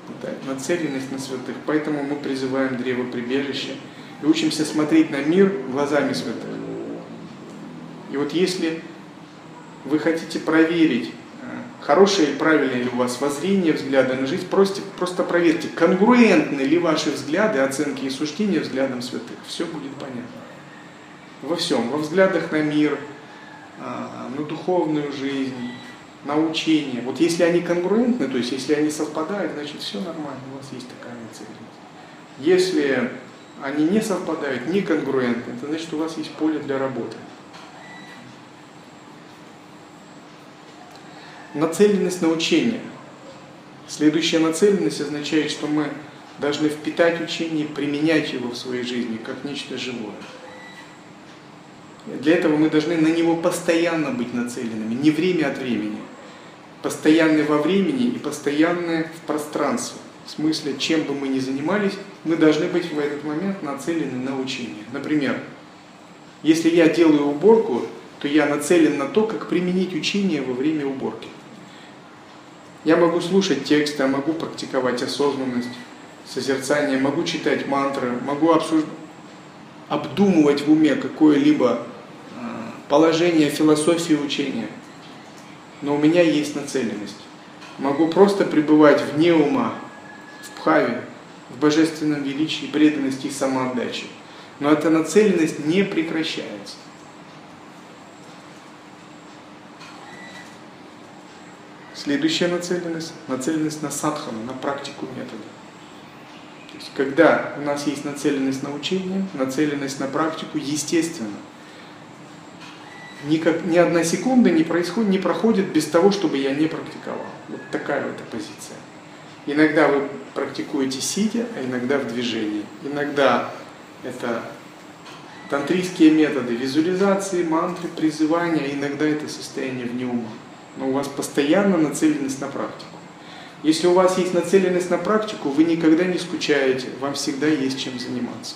S1: Питать. Нацеленность на святых. Поэтому мы призываем древо прибежища и учимся смотреть на мир глазами святых. И вот если вы хотите проверить, э, хорошее или правильное ли у вас воззрение, взгляды на жизнь, просто, просто проверьте, конгруентны ли ваши взгляды, оценки и суждения взглядам святых. Все будет понятно. Во всем, во взглядах на мир, на духовную жизнь, на учение. Вот если они конгруентны, то есть если они совпадают, значит все нормально, у вас есть такая нацеленность. Если они не совпадают, не конгруентны, это значит у вас есть поле для работы. Нацеленность на учение. Следующая нацеленность означает, что мы должны впитать учение, применять его в своей жизни как нечто живое. Для этого мы должны на него постоянно быть нацеленными, не время от времени. Постоянны во времени и постоянны в пространстве. В смысле, чем бы мы ни занимались, мы должны быть в этот момент нацелены на учение. Например, если я делаю уборку, то я нацелен на то, как применить учение во время уборки. Я могу слушать тексты, я могу практиковать осознанность, созерцание, могу читать мантры, могу обсуж... обдумывать в уме какое-либо положение философии учения. Но у меня есть нацеленность. Могу просто пребывать вне ума, в пхаве, в божественном величии, преданности и самоотдаче. Но эта нацеленность не прекращается. Следующая нацеленность – нацеленность на садхану, на практику метода. То есть, когда у нас есть нацеленность на учение, нацеленность на практику, естественно – никак, ни одна секунда не, происходит, не проходит без того, чтобы я не практиковал. Вот такая вот позиция. Иногда вы практикуете сидя, а иногда в движении. Иногда это тантрийские методы визуализации, мантры, призывания, а иногда это состояние вне ума. Но у вас постоянно нацеленность на практику. Если у вас есть нацеленность на практику, вы никогда не скучаете, вам всегда есть чем заниматься.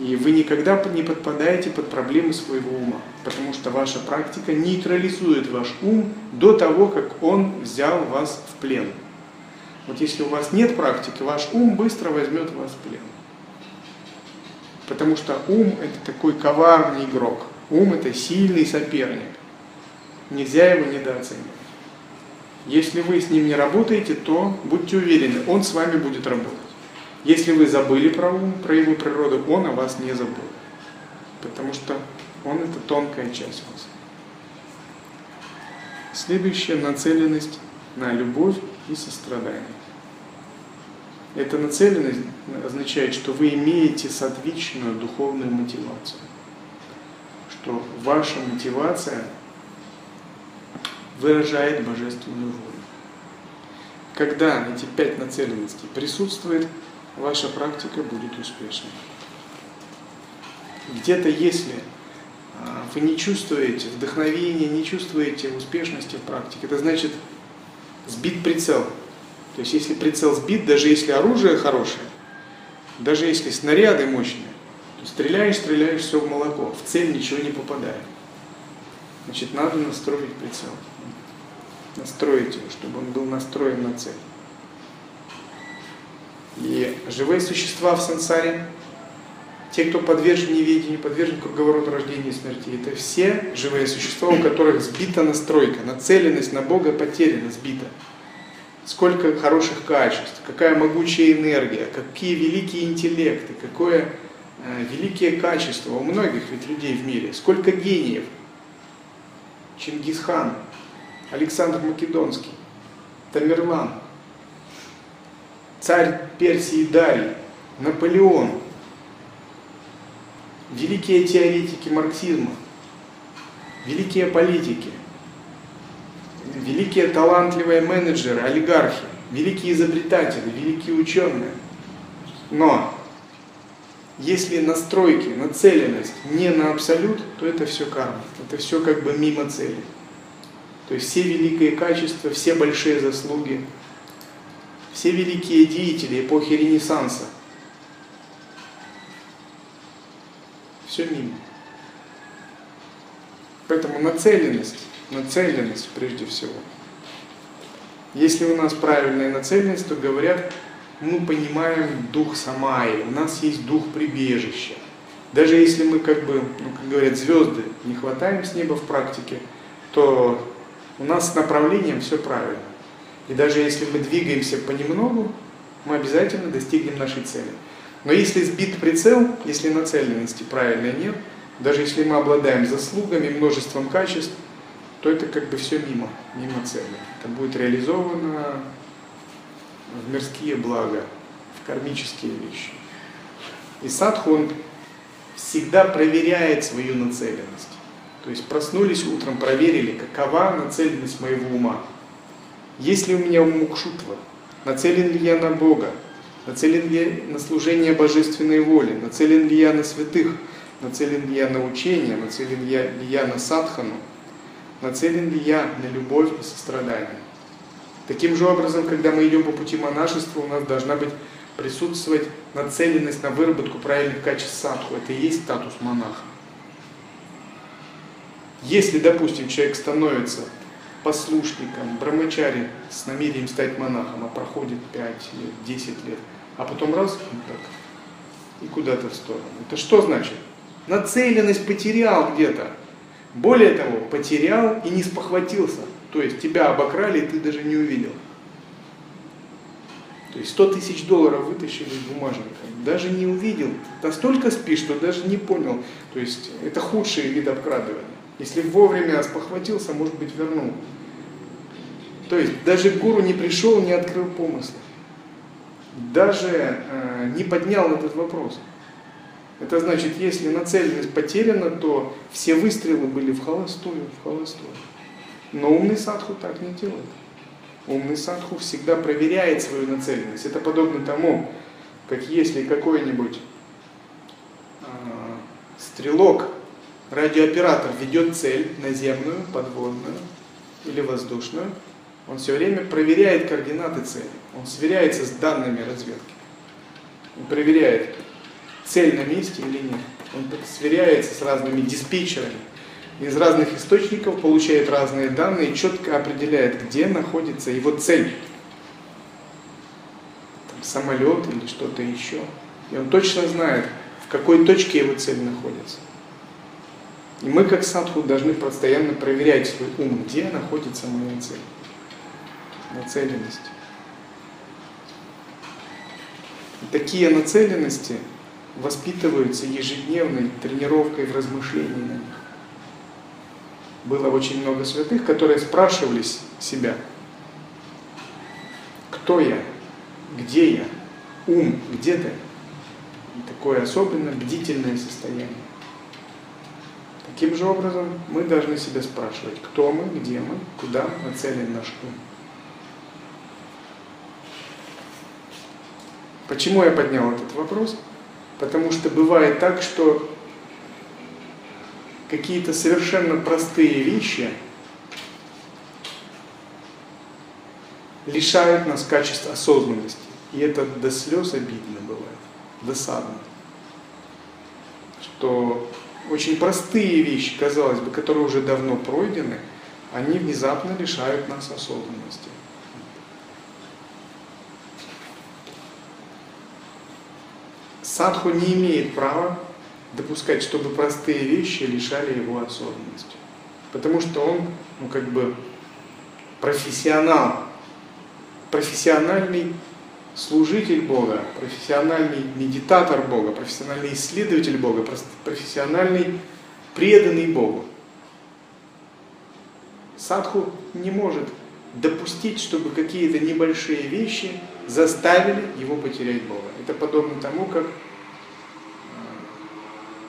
S1: И вы никогда не подпадаете под проблемы своего ума, потому что ваша практика нейтрализует ваш ум до того, как он взял вас в плен. Вот если у вас нет практики, ваш ум быстро возьмет вас в плен. Потому что ум это такой коварный игрок. Ум это сильный соперник. Нельзя его недооценивать. Если вы с ним не работаете, то будьте уверены, он с вами будет работать. Если вы забыли про ум, про его природу, он о вас не забыл. Потому что он это тонкая часть вас. Следующая нацеленность на любовь и сострадание. Эта нацеленность означает, что вы имеете соответственную духовную мотивацию. Что ваша мотивация выражает божественную волю. Когда эти пять нацеленностей присутствуют, ваша практика будет успешной. Где-то если а, вы не чувствуете вдохновения, не чувствуете успешности в практике, это значит сбит прицел. То есть если прицел сбит, даже если оружие хорошее, даже если снаряды мощные, то стреляешь, стреляешь все в молоко, в цель ничего не попадает. Значит, надо настроить прицел. Настроить его, чтобы он был настроен на цель. И живые существа в сансаре, те, кто подвержен неведению, подвержен круговороту рождения и смерти, это все живые существа, у которых сбита настройка, нацеленность на Бога потеряна, сбита. Сколько хороших качеств, какая могучая энергия, какие великие интеллекты, какое э, великие качества у многих ведь людей в мире, сколько гениев. Чингисхан, Александр Македонский, Тамерлан – царь Персии Дарий, Наполеон, великие теоретики марксизма, великие политики, великие талантливые менеджеры, олигархи, великие изобретатели, великие ученые. Но если настройки, нацеленность не на абсолют, то это все карма. Это все как бы мимо цели. То есть все великие качества, все большие заслуги, все великие деятели эпохи Ренессанса, все мимо. Поэтому нацеленность, нацеленность прежде всего. Если у нас правильная нацеленность, то говорят, мы понимаем дух Самаи, у нас есть дух прибежища. Даже если мы, как бы, ну, как говорят, звезды не хватаем с неба в практике, то у нас с направлением все правильно. И даже если мы двигаемся понемногу, мы обязательно достигнем нашей цели. Но если сбит прицел, если нацеленности правильной нет, даже если мы обладаем заслугами, множеством качеств, то это как бы все мимо, мимо цели. Это будет реализовано в мирские блага, в кармические вещи. И садху, он всегда проверяет свою нацеленность. То есть проснулись утром, проверили, какова нацеленность моего ума. Есть ли у меня мукшутва? Нацелен ли я на Бога? Нацелен ли я на служение божественной воли? Нацелен ли я на святых? Нацелен ли я на учение? Нацелен ли я, ли я на садхану? Нацелен ли я на любовь и сострадание? Таким же образом, когда мы идем по пути монашества, у нас должна быть присутствовать нацеленность на выработку правильных качеств садху. Это и есть статус монаха. Если, допустим, человек становится послушником, брамачари с намерением стать монахом, а проходит 5 лет, 10 лет, а потом раз, вот так, и куда-то в сторону. Это что значит? Нацеленность потерял где-то. Более того, потерял и не спохватился. То есть тебя обокрали, и ты даже не увидел. То есть 100 тысяч долларов вытащили из бумажника, даже не увидел. Настолько спишь, что даже не понял. То есть это худший вид обкрадывания. Если вовремя спохватился, может быть, вернул. То есть даже гуру не пришел, не открыл помысла. Даже э, не поднял этот вопрос. Это значит, если нацеленность потеряна, то все выстрелы были в холостую, в холостую. Но умный садху так не делает. Умный садху всегда проверяет свою нацеленность. Это подобно тому, как если какой-нибудь э, стрелок, радиооператор ведет цель наземную, подводную или воздушную, он все время проверяет координаты цели. Он сверяется с данными разведки. Он проверяет, цель на месте или нет. Он сверяется с разными диспетчерами из разных источников, получает разные данные и четко определяет, где находится его цель. Там, самолет или что-то еще. И он точно знает, в какой точке его цель находится. И мы, как садху, должны постоянно проверять свой ум, где находится моя цель. Нацеленность. Такие нацеленности воспитываются ежедневной тренировкой в размышлении на них было очень много святых, которые спрашивали себя, кто я, где я, ум, где ты? И такое особенно бдительное состояние. Таким же образом мы должны себя спрашивать, кто мы, где мы, куда нацелен наш ум. Почему я поднял этот вопрос? Потому что бывает так, что какие-то совершенно простые вещи лишают нас качества осознанности. И это до слез обидно бывает, досадно. Что очень простые вещи, казалось бы, которые уже давно пройдены, они внезапно лишают нас осознанности. Садху не имеет права допускать, чтобы простые вещи лишали его осознанности. Потому что он, ну как бы, профессионал, профессиональный служитель Бога, профессиональный медитатор Бога, профессиональный исследователь Бога, профессиональный преданный Богу. Садху не может допустить, чтобы какие-то небольшие вещи заставили его потерять Бога. Это подобно тому, как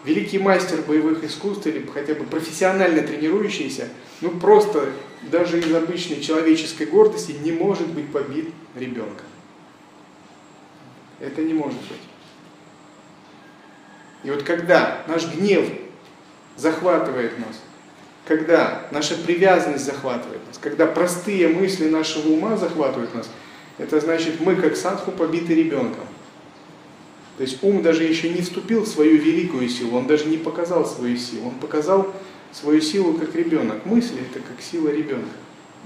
S1: великий мастер боевых искусств или хотя бы профессионально тренирующийся, ну просто даже из обычной человеческой гордости не может быть побит ребенком. Это не может быть. И вот когда наш гнев захватывает нас, когда наша привязанность захватывает нас, когда простые мысли нашего ума захватывают нас, это значит, мы как садху побиты ребенком. То есть ум даже еще не вступил в свою великую силу, он даже не показал свою силу, он показал свою силу как ребенок. Мысли это как сила ребенка.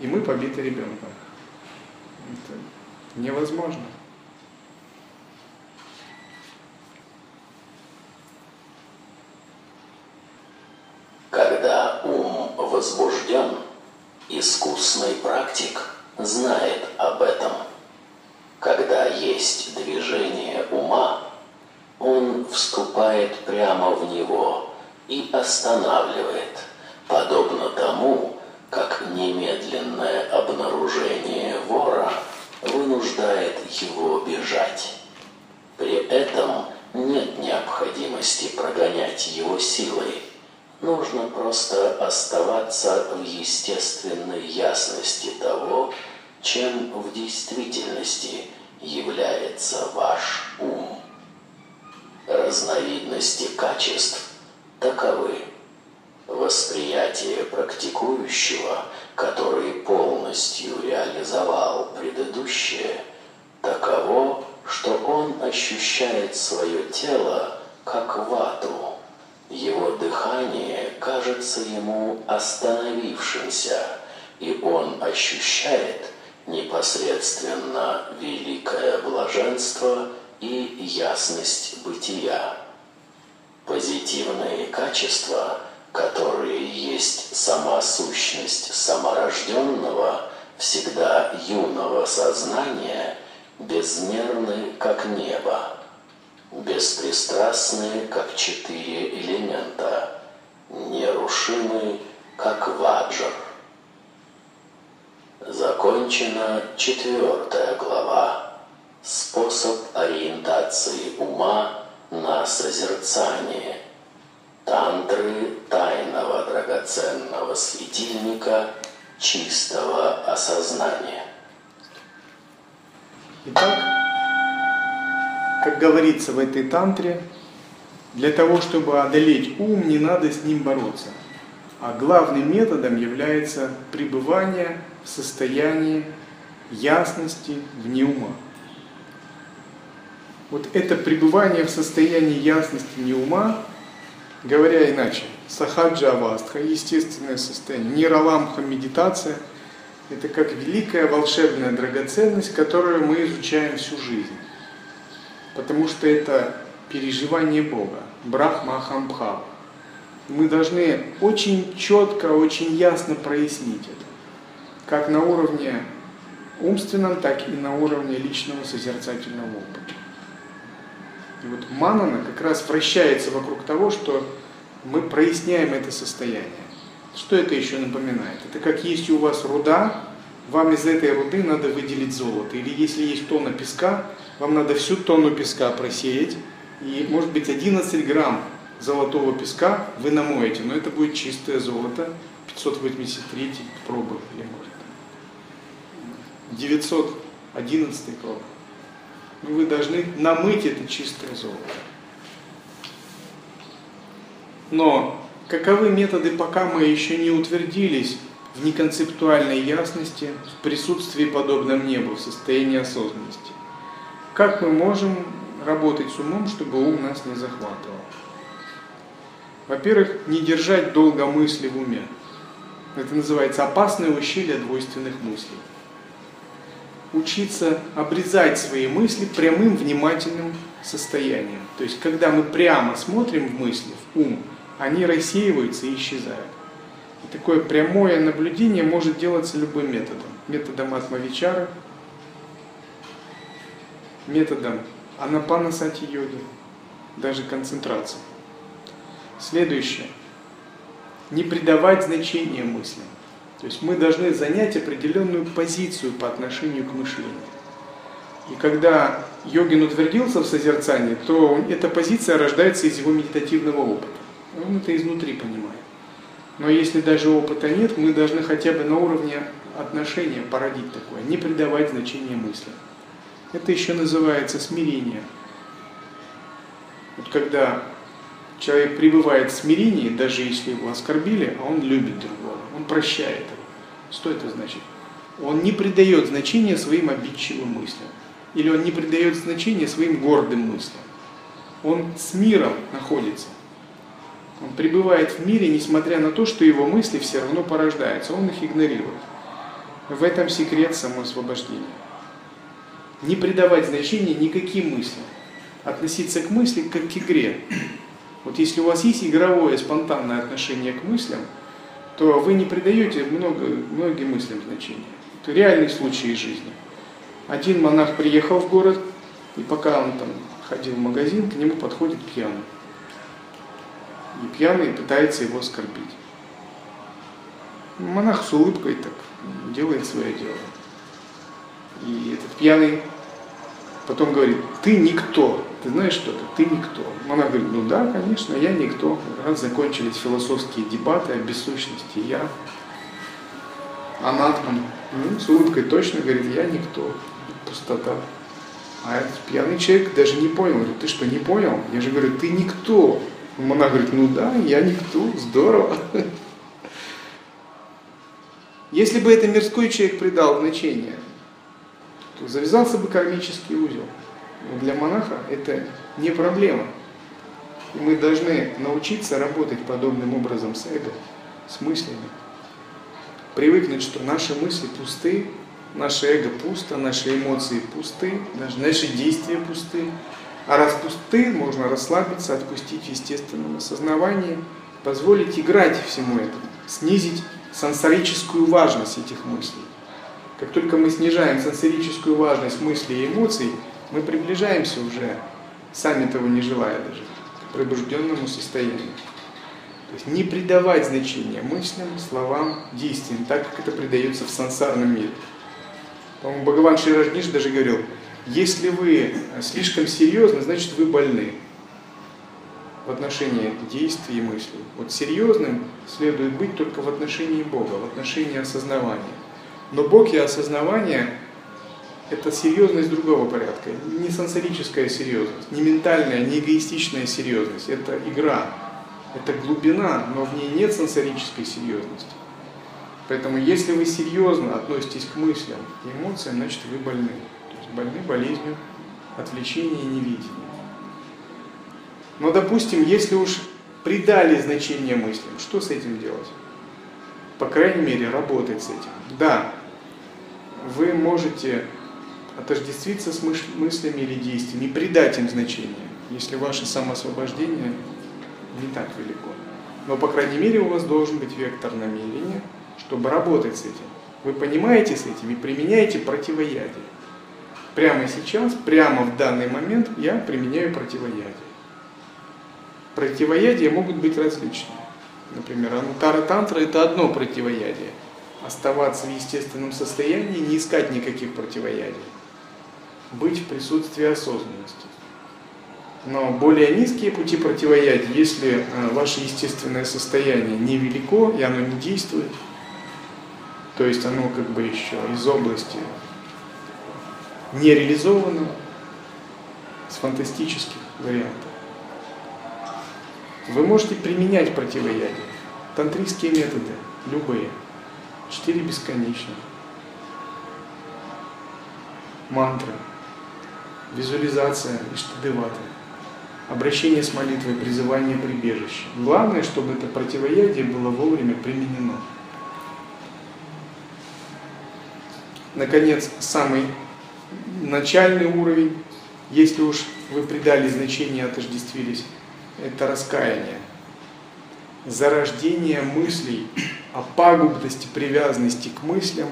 S1: И мы побиты ребенком. Это невозможно.
S2: Когда ум возбужден, искусный практик знает об этом. Когда есть движение ума, он вступает прямо в него и останавливает, подобно тому, как немедленное обнаружение вора вынуждает его бежать. При этом нет необходимости прогонять его силой. Нужно просто оставаться в естественной ясности того, чем в действительности является ваш ум. Разновидности качеств таковы. Восприятие практикующего, который полностью реализовал предыдущее, таково, что он ощущает свое тело как вату. Его дыхание кажется ему остановившимся, и он ощущает непосредственно великое блаженство – и ясность бытия. Позитивные качества, которые есть сама сущность саморожденного, всегда юного сознания, безмерны, как небо, беспристрастны, как четыре элемента, нерушимы, как ваджар. Закончена четвертая глава. Способ ориентации ума на созерцание. Тантры тайного драгоценного светильника чистого осознания.
S1: Итак, как говорится в этой тантре, для того, чтобы одолеть ум, не надо с ним бороться. А главным методом является пребывание в состоянии ясности вне ума. Вот это пребывание в состоянии ясности не ума, говоря иначе, сахаджа авастха, естественное состояние, нираламха медитация, это как великая волшебная драгоценность, которую мы изучаем всю жизнь. Потому что это переживание Бога, брахма хамбхава. Мы должны очень четко, очень ясно прояснить это. Как на уровне умственном, так и на уровне личного созерцательного опыта. И вот манана как раз вращается вокруг того, что мы проясняем это состояние. Что это еще напоминает? Это как есть у вас руда, вам из этой руды надо выделить золото. Или если есть тонна песка, вам надо всю тонну песка просеять. И может быть 11 грамм золотого песка вы намоете, но это будет чистое золото, 583 пробы или может 911 пробы вы должны намыть это чистое золото. Но каковы методы, пока мы еще не утвердились в неконцептуальной ясности, в присутствии подобном небу, в состоянии осознанности? Как мы можем работать с умом, чтобы ум нас не захватывал? Во-первых, не держать долго мысли в уме. Это называется опасное ущелье двойственных мыслей учиться обрезать свои мысли прямым внимательным состоянием. То есть, когда мы прямо смотрим в мысли, в ум, они рассеиваются и исчезают. Такое прямое наблюдение может делаться любым методом. Методом атмавичара, методом анапанасати йоги, даже концентрации. Следующее. Не придавать значения мыслям. То есть мы должны занять определенную позицию по отношению к мышлению. И когда йогин утвердился в созерцании, то эта позиция рождается из его медитативного опыта. Он это изнутри понимает. Но если даже опыта нет, мы должны хотя бы на уровне отношения породить такое, не придавать значения мыслям. Это еще называется смирение. Вот когда человек пребывает в смирении, даже если его оскорбили, а он любит другого, он прощает его. Что это значит? Он не придает значения своим обидчивым мыслям. Или он не придает значения своим гордым мыслям. Он с миром находится. Он пребывает в мире, несмотря на то, что его мысли все равно порождаются. Он их игнорирует. В этом секрет самоосвобождения. Не придавать значения никаким мыслям. Относиться к мысли как к игре. Вот если у вас есть игровое, спонтанное отношение к мыслям, то вы не придаете много, многим мыслям значения. Это реальный случай из жизни. Один монах приехал в город, и пока он там ходил в магазин, к нему подходит пьяный. И пьяный пытается его оскорбить. Монах с улыбкой так делает свое дело. И этот пьяный потом говорит, ты никто, ты знаешь что-то, ты никто. Монах говорит, ну да, конечно, я никто. Раз закончились философские дебаты о бессущности, я анатман. Ну, с улыбкой точно говорит, я никто, пустота. А этот пьяный человек даже не понял. Говорит, ты что, не понял? Я же говорю, ты никто. Монах говорит, ну да, я никто, здорово. Если бы это мирской человек придал значение, то завязался бы кармический узел. Но для монаха это не проблема. И мы должны научиться работать подобным образом с эго, с мыслями. Привыкнуть, что наши мысли пусты, наше эго пусто, наши эмоции пусты, даже наши действия пусты. А раз пусты, можно расслабиться, отпустить в естественном осознавании, позволить играть всему этому, снизить сенсорическую важность этих мыслей. Как только мы снижаем сенсорическую важность мыслей и эмоций, мы приближаемся уже, сами того не желая даже, к пробужденному состоянию. То есть не придавать значения мыслям, словам, действиям, так как это придается в сансарном мире. По-моему, Бхагаван Ширажниш даже говорил, если вы слишком серьезны, значит вы больны в отношении действий и мыслей. Вот серьезным следует быть только в отношении Бога, в отношении осознавания. Но Бог и осознавание – это серьезность другого порядка, не сенсорическая серьезность, не ментальная, не эгоистичная серьезность, это игра, это глубина, но в ней нет сенсорической серьезности. Поэтому если вы серьезно относитесь к мыслям и эмоциям, значит вы больны. Больны болезнью отвлечения и невидения. Но, допустим, если уж придали значение мыслям, что с этим делать? По крайней мере, работать с этим. Да, вы можете отождествиться с мыслями или действиями и придать им значение, если ваше самоосвобождение не так велико. Но, по крайней мере, у вас должен быть вектор намерения, чтобы работать с этим. Вы понимаете с этим и применяете противоядие. Прямо сейчас, прямо в данный момент я применяю противоядие. Противоядия могут быть различные. Например, анутара тантра это одно противоядие. Оставаться в естественном состоянии, не искать никаких противоядий. Быть в присутствии осознанности. Но более низкие пути противоядия, если э, ваше естественное состояние невелико и оно не действует, то есть оно как бы еще из области нереализованного, с фантастических вариантов. Вы можете применять противоядие. Тантрийские методы, любые. Четыре бесконечных. Мантры. Визуализация Иштадеваты. Обращение с молитвой, призывание прибежища. Главное, чтобы это противоядие было вовремя применено. Наконец, самый начальный уровень, если уж вы придали значение, отождествились это раскаяние. Зарождение мыслей о пагубности привязанности к мыслям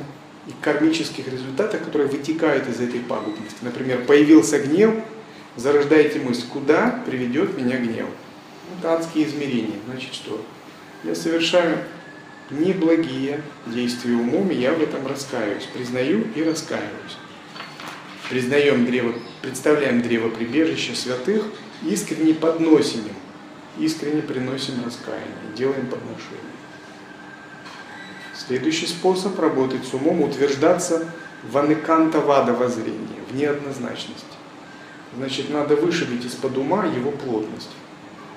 S1: и кармических результатах, которые вытекают из этой пагубности. Например, появился гнев, зарождаете мысль, куда приведет меня гнев? Это адские измерения. Значит что? Я совершаю неблагие действия умом, и я в этом раскаиваюсь, признаю и раскаиваюсь. Признаем древо, представляем древо прибежища святых, искренне подносим им, искренне приносим раскаяние, делаем подношение. Следующий способ работать с умом – утверждаться в аныкантавада воззрении, в неоднозначности. Значит, надо вышибить из-под ума его плотность,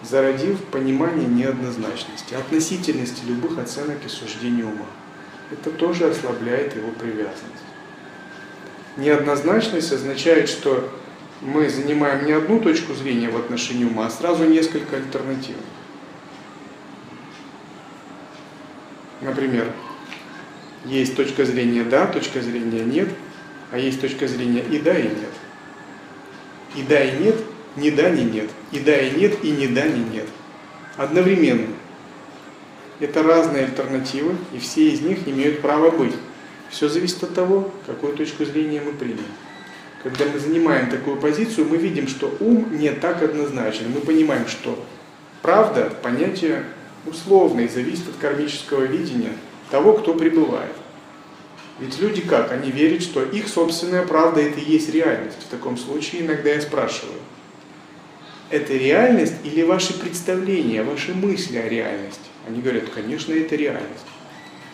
S1: зародив понимание неоднозначности, относительности любых оценок и суждений ума. Это тоже ослабляет его привязанность. Неоднозначность означает, что мы занимаем не одну точку зрения в отношении ума, а сразу несколько альтернатив. Например, есть точка зрения да, точка зрения нет, а есть точка зрения и да, и нет. И да, и нет, ни да, ни нет. И да, и нет, и ни да, ни нет. Одновременно. Это разные альтернативы, и все из них имеют право быть. Все зависит от того, какую точку зрения мы примем. Когда мы занимаем такую позицию, мы видим, что ум не так однозначен. Мы понимаем, что правда – понятие условное зависит от кармического видения того, кто пребывает. Ведь люди как? Они верят, что их собственная правда – это и есть реальность. В таком случае иногда я спрашиваю, это реальность или ваши представления, ваши мысли о реальности? Они говорят, конечно, это реальность.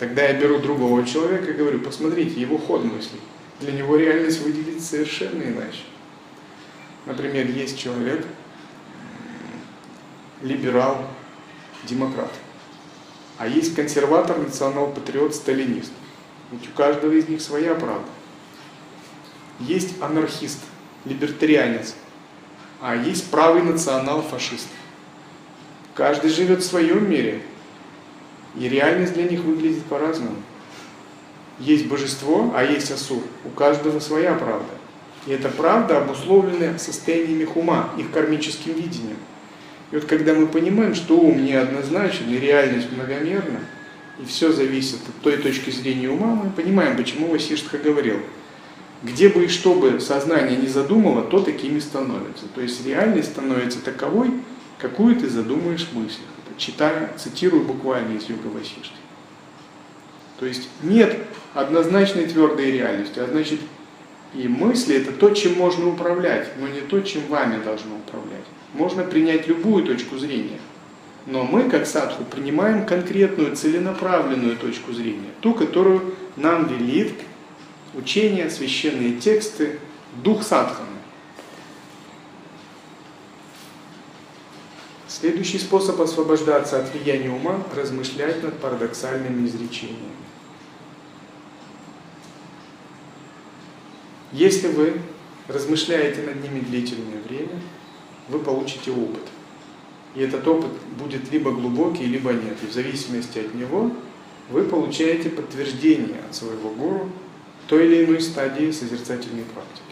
S1: Тогда я беру другого человека и говорю, посмотрите, его ход мысли. Для него реальность выделить совершенно иначе. Например, есть человек, либерал, демократ. А есть консерватор, национал-патриот, сталинист. Ведь у каждого из них своя правда. Есть анархист, либертарианец, а есть правый национал-фашист. Каждый живет в своем мире, и реальность для них выглядит по-разному. Есть божество, а есть асур. У каждого своя правда. И эта правда обусловлена состояниями ума, их кармическим видением. И вот когда мы понимаем, что ум неоднозначен и реальность многомерна, и все зависит от той точки зрения ума, мы понимаем, почему Васиштха говорил, где бы и что бы сознание не задумало, то такими становится. То есть реальность становится таковой, какую ты задумаешь в мыслях читаю, цитирую буквально из Юга Васишти. То есть нет однозначной твердой реальности, а значит и мысли это то, чем можно управлять, но не то, чем вами должно управлять. Можно принять любую точку зрения, но мы, как садху, принимаем конкретную, целенаправленную точку зрения, ту, которую нам велит учение, священные тексты, дух садханы. Следующий способ освобождаться от влияния ума – размышлять над парадоксальными изречениями. Если вы размышляете над ними длительное время, вы получите опыт. И этот опыт будет либо глубокий, либо нет. И в зависимости от него вы получаете подтверждение от своего гуру той или иной стадии созерцательной практики.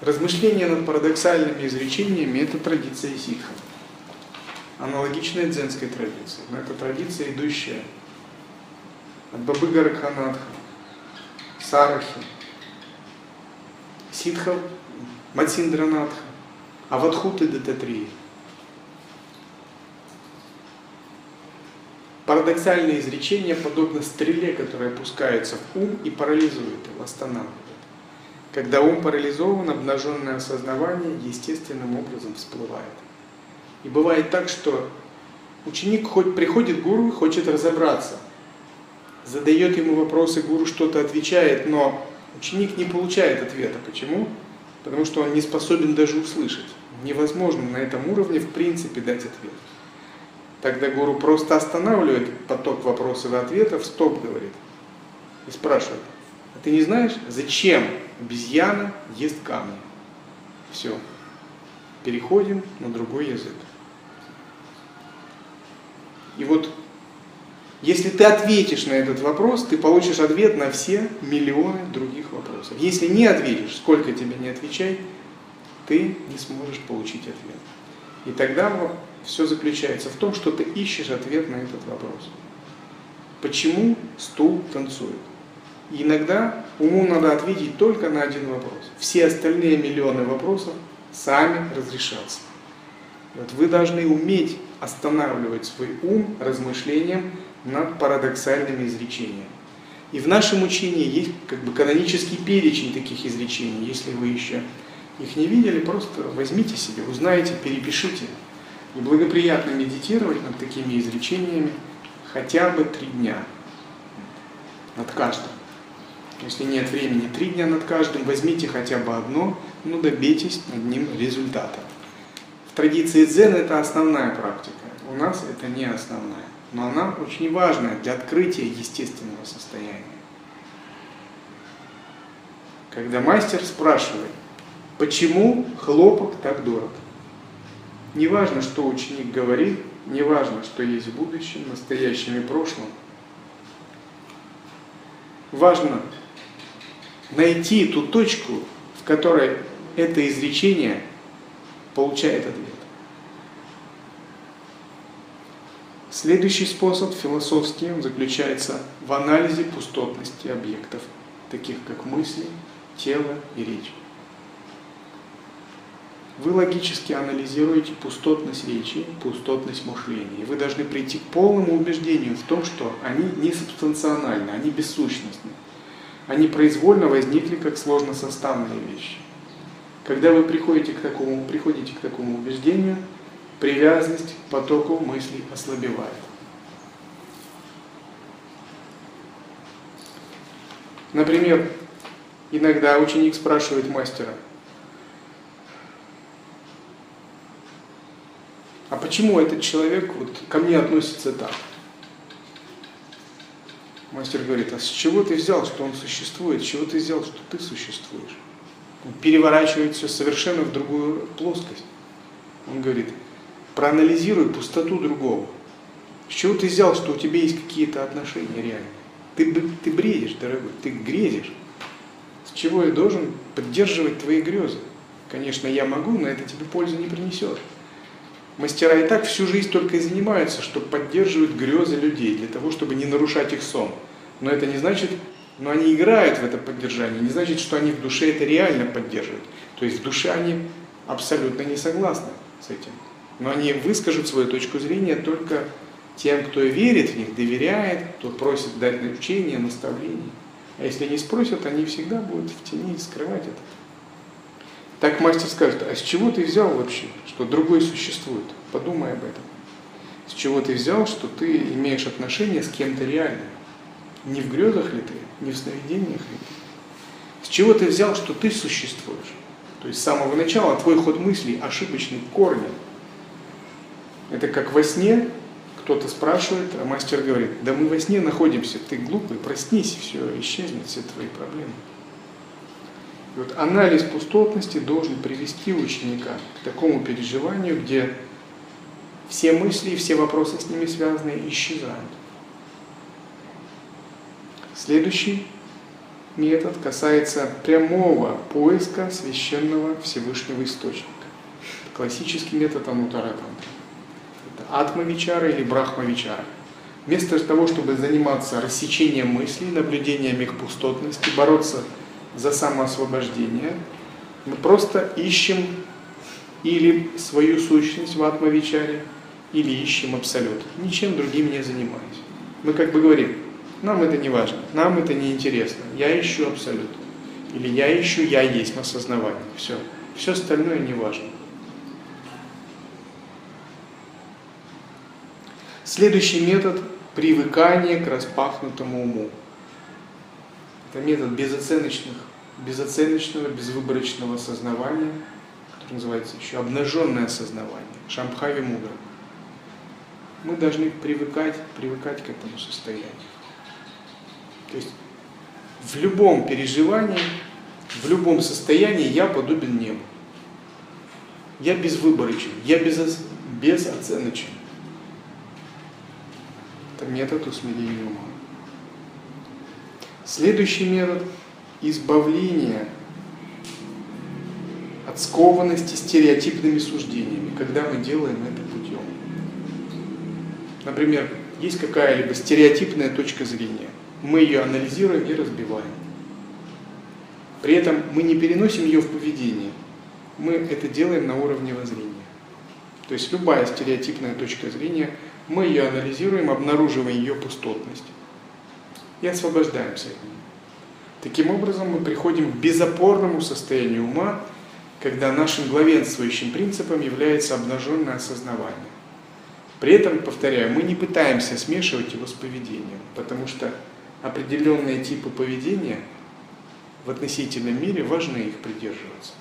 S1: Размышление над парадоксальными изречениями – это традиция ситхов. Аналогичная дзенской традиции. Но это традиция, идущая от Бабы Гаракханатха, Сарахи, ситхов, Матсиндранатха, Авадхуты Дататрии. Парадоксальные изречения подобны стреле, которая опускается в ум и парализует его, останавливает. Когда ум парализован, обнаженное осознавание естественным образом всплывает. И бывает так, что ученик хоть приходит к гуру хочет разобраться, задает ему вопросы, гуру что-то отвечает, но ученик не получает ответа. Почему? Потому что он не способен даже услышать. Невозможно на этом уровне в принципе дать ответ. Тогда гуру просто останавливает поток вопросов и ответов, стоп, говорит, и спрашивает, ты не знаешь, зачем обезьяна ест камни? Все. Переходим на другой язык. И вот если ты ответишь на этот вопрос, ты получишь ответ на все миллионы других вопросов. Если не ответишь, сколько тебе не отвечай, ты не сможешь получить ответ. И тогда все заключается в том, что ты ищешь ответ на этот вопрос. Почему стул танцует? Иногда уму надо ответить только на один вопрос. Все остальные миллионы вопросов сами разрешатся. Вот вы должны уметь останавливать свой ум размышлением над парадоксальными изречениями. И в нашем учении есть как бы канонический перечень таких изречений. Если вы еще их не видели, просто возьмите себе, узнаете, перепишите. И благоприятно медитировать над такими изречениями хотя бы три дня. Над каждым. Если нет времени три дня над каждым, возьмите хотя бы одно, но добейтесь над ним результата. В традиции дзен это основная практика. У нас это не основная. Но она очень важная для открытия естественного состояния. Когда мастер спрашивает, почему хлопок так дорог? Не важно, что ученик говорит, не важно, что есть в будущем, настоящем и прошлом. Важно найти ту точку, в которой это изречение получает ответ. Следующий способ философский он заключается в анализе пустотности объектов, таких как мысли, тело и речь. Вы логически анализируете пустотность речи, пустотность мышления. И вы должны прийти к полному убеждению в том, что они не субстанциональны, они бессущностны. Они произвольно возникли как сложносоставные вещи. Когда вы приходите к такому, приходите к такому убеждению, привязанность к потоку мыслей ослабевает. Например, иногда ученик спрашивает мастера, а почему этот человек вот ко мне относится так? Мастер говорит, а с чего ты взял, что он существует, с чего ты взял, что ты существуешь? Он переворачивает все совершенно в другую плоскость. Он говорит, проанализируй пустоту другого. С чего ты взял, что у тебя есть какие-то отношения реальные? Ты, ты бредишь, дорогой, ты грезишь. С чего я должен поддерживать твои грезы? Конечно, я могу, но это тебе пользу не принесет. Мастера и так всю жизнь только и занимаются, что поддерживают грезы людей, для того, чтобы не нарушать их сон. Но это не значит, но они играют в это поддержание, не значит, что они в душе это реально поддерживают. То есть в душе они абсолютно не согласны с этим. Но они выскажут свою точку зрения только тем, кто верит в них, доверяет, кто просит дать учение, наставление. А если не спросят, они всегда будут в тени скрывать это. Так мастер скажет, а с чего ты взял вообще, что другой существует? Подумай об этом. С чего ты взял, что ты имеешь отношение с кем-то реальным? Не в грезах ли ты, не в сновидениях ли ты? С чего ты взял, что ты существуешь? То есть с самого начала твой ход мыслей ошибочный корни. Это как во сне кто-то спрашивает, а мастер говорит, да мы во сне находимся, ты глупый, проснись, все, исчезнет все твои проблемы. Вот анализ пустотности должен привести ученика к такому переживанию, где все мысли и все вопросы с ними связанные исчезают. Следующий метод касается прямого поиска священного Всевышнего Источника. Классический метод Анутаратанта атмавичара или брахмавичара. Вместо того, чтобы заниматься рассечением мыслей, наблюдением их пустотности, бороться за самоосвобождение, мы просто ищем или свою сущность в атмавичаре, или ищем абсолют. Ничем другим не занимаюсь. Мы как бы говорим, нам это не важно, нам это не интересно, я ищу абсолют. Или я ищу, я есть осознавание. Все. Все остальное не важно. Следующий метод – привыкание к распахнутому уму. Это метод безоценочных, безоценочного, безвыборочного осознавания, который называется еще обнаженное осознавание, шамбхави мудра. Мы должны привыкать, привыкать к этому состоянию. То есть в любом переживании, в любом состоянии я подобен небу. Я безвыборочен, я без, безоценочен. Это метод усмирения ума. Следующий метод – избавление от скованности стереотипными суждениями, когда мы делаем это путем. Например, есть какая-либо стереотипная точка зрения. Мы ее анализируем и разбиваем. При этом мы не переносим ее в поведение. Мы это делаем на уровне воззрения. То есть любая стереотипная точка зрения – мы ее анализируем, обнаруживаем ее пустотность. И освобождаемся от него. Таким образом, мы приходим к безопорному состоянию ума, когда нашим главенствующим принципом является обнаженное осознавание. При этом, повторяю, мы не пытаемся смешивать его с поведением, потому что определенные типы поведения в относительном мире важно их придерживаться,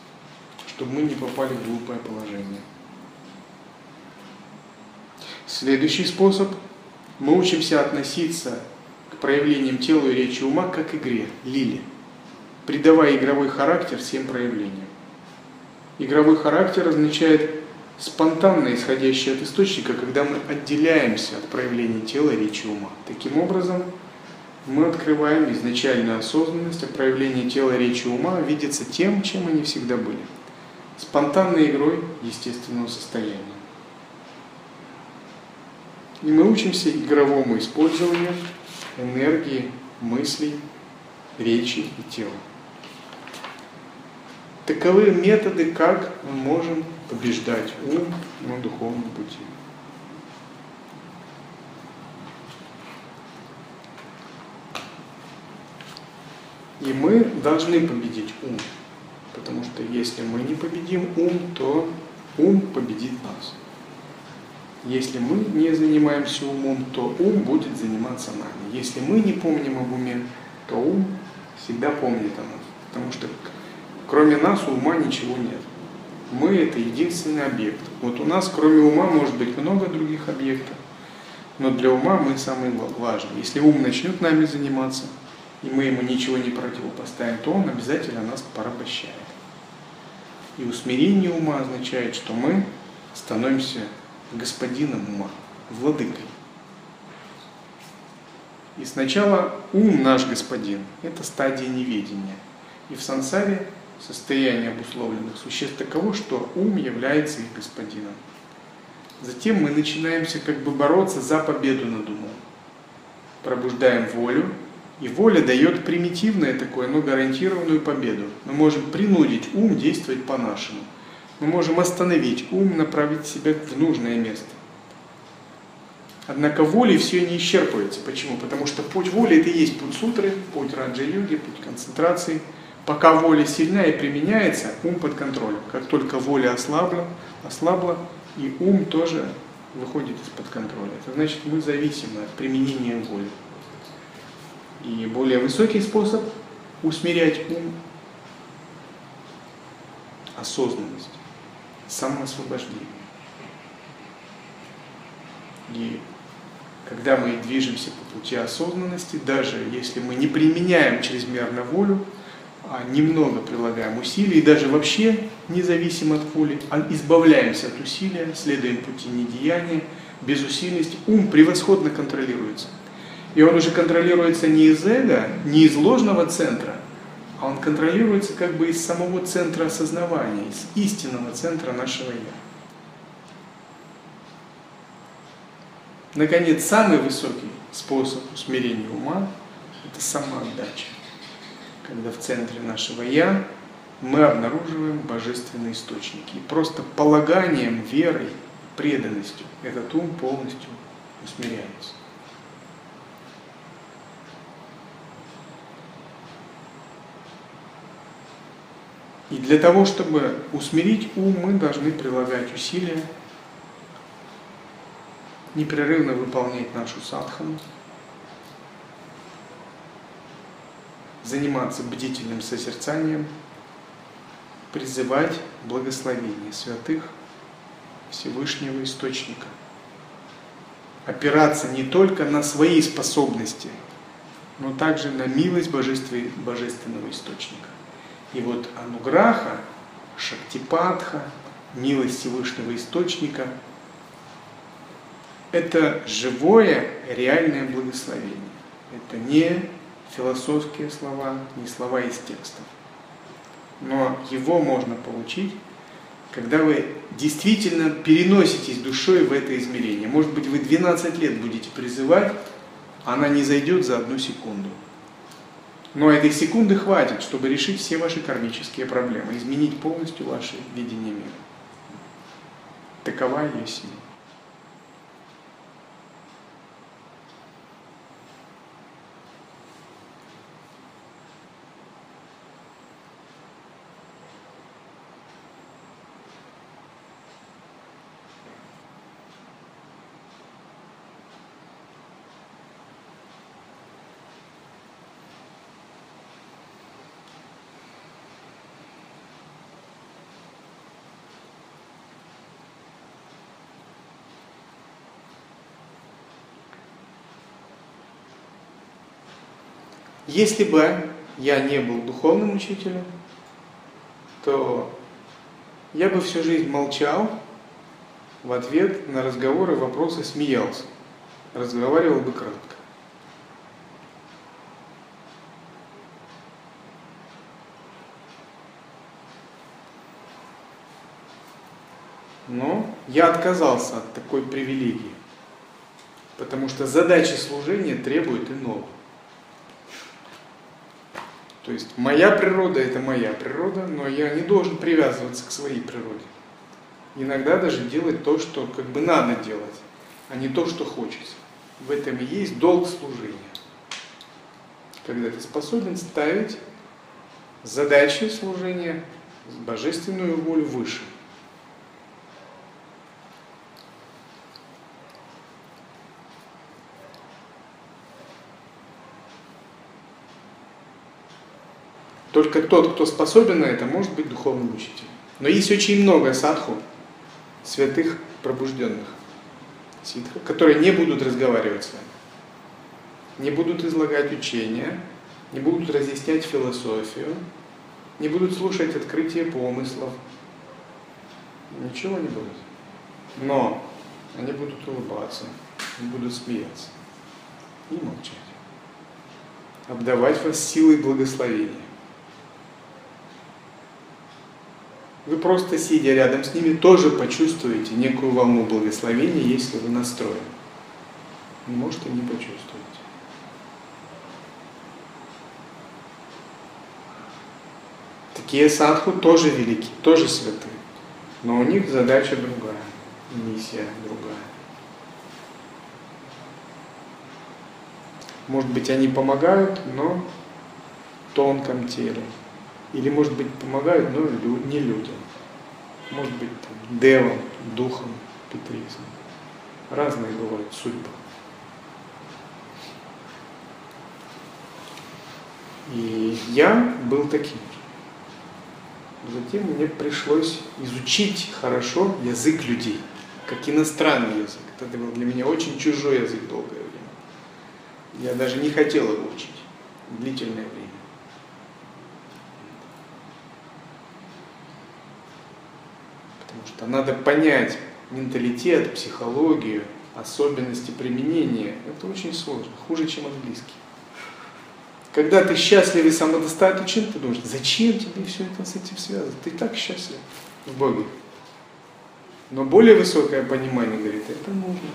S1: чтобы мы не попали в глупое положение. Следующий способ. Мы учимся относиться к проявлениям тела и речи ума как игре, лили, придавая игровой характер всем проявлениям. Игровой характер означает спонтанно исходящий от источника, когда мы отделяемся от проявления тела, речи, ума. Таким образом, мы открываем изначальную осознанность, а проявление тела, речи, ума видится тем, чем они всегда были. Спонтанной игрой естественного состояния. И мы учимся игровому использованию энергии, мыслей, речи и тела. Таковы методы, как мы можем побеждать ум на духовном пути. И мы должны победить ум. Потому что если мы не победим ум, то ум победит нас. Если мы не занимаемся умом, то ум будет заниматься нами. Если мы не помним об уме, то ум всегда помнит о нас. Потому что кроме нас у ума ничего нет. Мы это единственный объект. Вот у нас кроме ума может быть много других объектов, но для ума мы самые важные. Если ум начнет нами заниматься, и мы ему ничего не противопоставим, то он обязательно нас порабощает. И усмирение ума означает, что мы становимся господином ума, владыкой. И сначала ум наш господин – это стадия неведения. И в сансаре состояние обусловленных существ таково, что ум является их господином. Затем мы начинаемся как бы бороться за победу над умом. Пробуждаем волю, и воля дает примитивное такое, но гарантированную победу. Мы можем принудить ум действовать по-нашему – мы можем остановить ум, направить себя в нужное место. Однако волей все не исчерпывается. Почему? Потому что путь воли это и есть путь сутры, путь раджа-йоги, путь концентрации. Пока воля сильна и применяется, ум под контролем. Как только воля ослабла, ослабла и ум тоже выходит из-под контроля. Это значит, мы зависимы от применения воли. И более высокий способ усмирять ум – осознанность самоосвобождение. И когда мы движемся по пути осознанности, даже если мы не применяем чрезмерно волю, а немного прилагаем усилий, и даже вообще независимо от воли, а избавляемся от усилия, следуем пути недеяния, безусильности, ум превосходно контролируется. И он уже контролируется не из эго, не из ложного центра, а он контролируется как бы из самого центра осознавания, из истинного центра нашего «я». Наконец, самый высокий способ усмирения ума – это самоотдача. Когда в центре нашего «я» мы обнаруживаем божественные источники. И просто полаганием, верой, преданностью этот ум полностью усмиряется. И для того, чтобы усмирить ум, мы должны прилагать усилия, непрерывно выполнять нашу садхану, заниматься бдительным созерцанием, призывать благословение святых Всевышнего Источника. Опираться не только на свои способности, но также на милость Божественного Источника. И вот ануграха, шактипатха, милость Всевышнего Источника – это живое, реальное благословение. Это не философские слова, не слова из текстов. Но его можно получить, когда вы действительно переноситесь душой в это измерение. Может быть, вы 12 лет будете призывать, а она не зайдет за одну секунду. Но этой секунды хватит, чтобы решить все ваши кармические проблемы, изменить полностью ваше видение мира. Такова ее сила. Если бы я не был духовным учителем, то я бы всю жизнь молчал, в ответ на разговоры, вопросы смеялся. Разговаривал бы кратко. Но я отказался от такой привилегии, потому что задачи служения требуют иного. То есть моя природа это моя природа, но я не должен привязываться к своей природе. Иногда даже делать то, что как бы надо делать, а не то, что хочется. В этом и есть долг служения. Когда ты способен ставить задачи служения, божественную волю выше. Только тот, кто способен на это, может быть духовным учителем. Но есть очень много садху, святых пробужденных ситхов, которые не будут разговаривать с вами, не будут излагать учения, не будут разъяснять философию, не будут слушать открытие помыслов, ничего не будут. Но они будут улыбаться, они будут смеяться и молчать, обдавать вас силой благословения. Вы просто сидя рядом с ними тоже почувствуете некую волну благословения, если вы настроены. Может и не почувствуете. Такие садху тоже велики, тоже святые. Но у них задача другая, миссия другая. Может быть, они помогают, но в тонком теле. Или, может быть, помогают, но не людям. Может быть, там, девам, духом, петризмом. Разные бывают судьбы. И я был таким. Затем мне пришлось изучить хорошо язык людей, как иностранный язык. Это был для меня очень чужой язык долгое время. Я даже не хотел его учить длительное время. Что надо понять менталитет, психологию, особенности применения. Это очень сложно, хуже, чем английский. Когда ты счастлив и самодостаточен, ты думаешь, зачем тебе все это с этим связано? Ты так счастлив в Боге. Но более высокое понимание говорит, это нужно.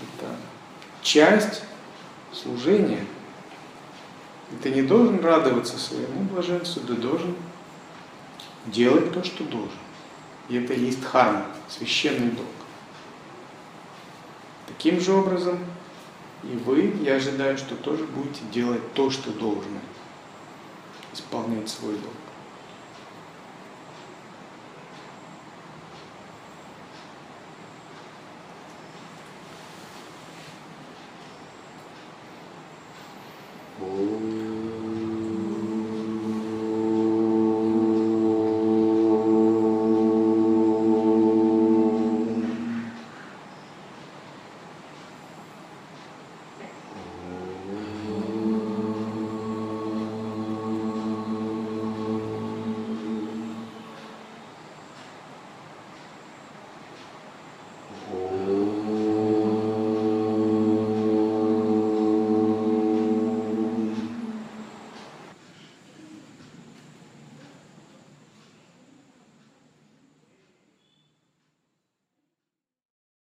S1: Это часть служения. И ты не должен радоваться своему блаженству, ты должен делать то, что должен. И это и есть дхарма, священный долг. Таким же образом и вы, я ожидаю, что тоже будете делать то, что должны, исполнять свой долг.